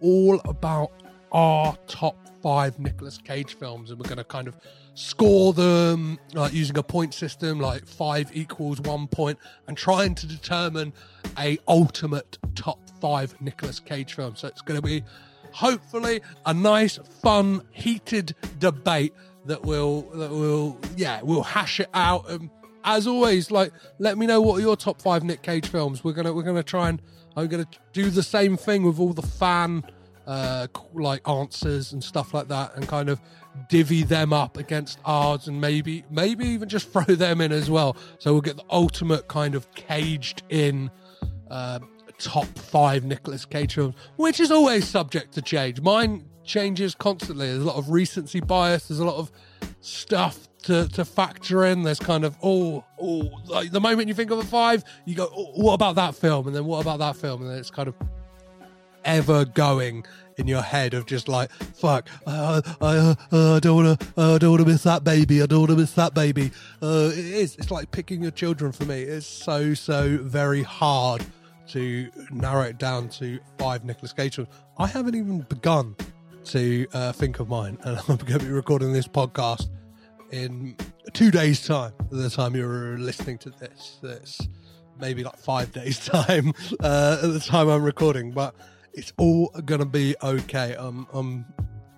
all about our top five Nicolas Cage films, and we're going to kind of score them like using a point system, like five equals one point, and trying to determine a ultimate top five Nicolas Cage film. So it's going to be hopefully a nice, fun, heated debate that will that will yeah we'll hash it out. And as always, like let me know what are your top five Nick Cage films. We're gonna we're gonna try and I'm gonna do the same thing with all the fan uh like answers and stuff like that, and kind of divvy them up against ours, and maybe maybe even just throw them in as well. So we'll get the ultimate kind of caged in. Uh, top five Nicolas Cage films, which is always subject to change. Mine changes constantly. There's a lot of recency bias. There's a lot of stuff to, to factor in. There's kind of oh oh like the moment you think of a five, you go oh, what about that film, and then what about that film, and then it's kind of ever going in your head of just like, fuck, uh, uh, uh, I don't want to, I don't want to miss that baby. I don't want to miss that baby. Uh, it is. It's like picking your children for me. It's so so very hard to narrow it down to five Nicolas Cage films. I haven't even begun to uh, think of mine, and I'm going to be recording this podcast in two days' time. The time you're listening to this, it's maybe like five days' time uh, at the time I'm recording, but it's all to be okay. I'm, I'm,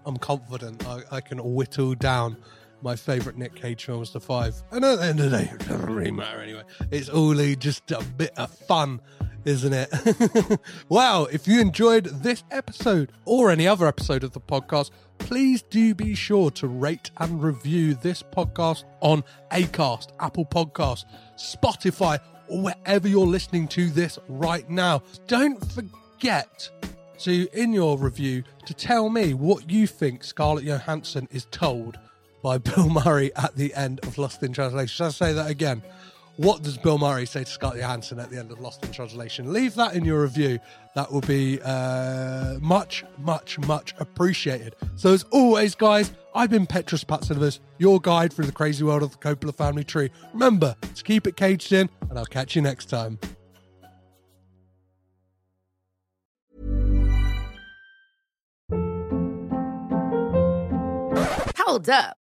I'm confident. I, I can whittle down my favourite Nick Cage films The five. And at the end of the day, it doesn't really matter anyway. It's all just a bit of fun, isn't it? wow, if you enjoyed this episode or any other episode of the podcast, please do be sure to rate and review this podcast on Acast, Apple Podcasts, Spotify, or wherever you're listening to this right now. Don't forget to, in your review, to tell me what you think Scarlett Johansson is told by Bill Murray at the end of Lost in Translation. Should I say that again? What does Bill Murray say to Scarlett Johansson at the end of Lost in Translation? Leave that in your review. That will be uh, much, much, much appreciated. So, as always, guys, I've been Petrus Patsilivas, your guide through the crazy world of the Coppola family tree. Remember to keep it caged in, and I'll catch you next time. Hold up.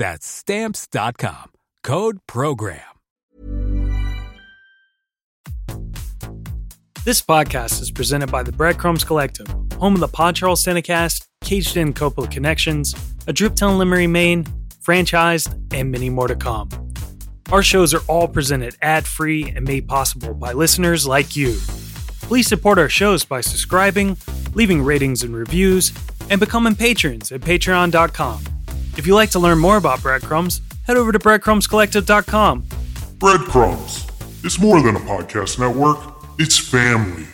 That's stamps.com. Code program. This podcast is presented by the Breadcrumbs Collective, home of the Pod Charles Cinecast, Caged In Coppola Connections, A Drooptown Limery, Maine, franchised, and many more to come. Our shows are all presented ad free and made possible by listeners like you. Please support our shows by subscribing, leaving ratings and reviews, and becoming patrons at patreon.com. If you'd like to learn more about Breadcrumbs, head over to breadcrumbscollective.com. Breadcrumbs. It's more than a podcast network, it's family.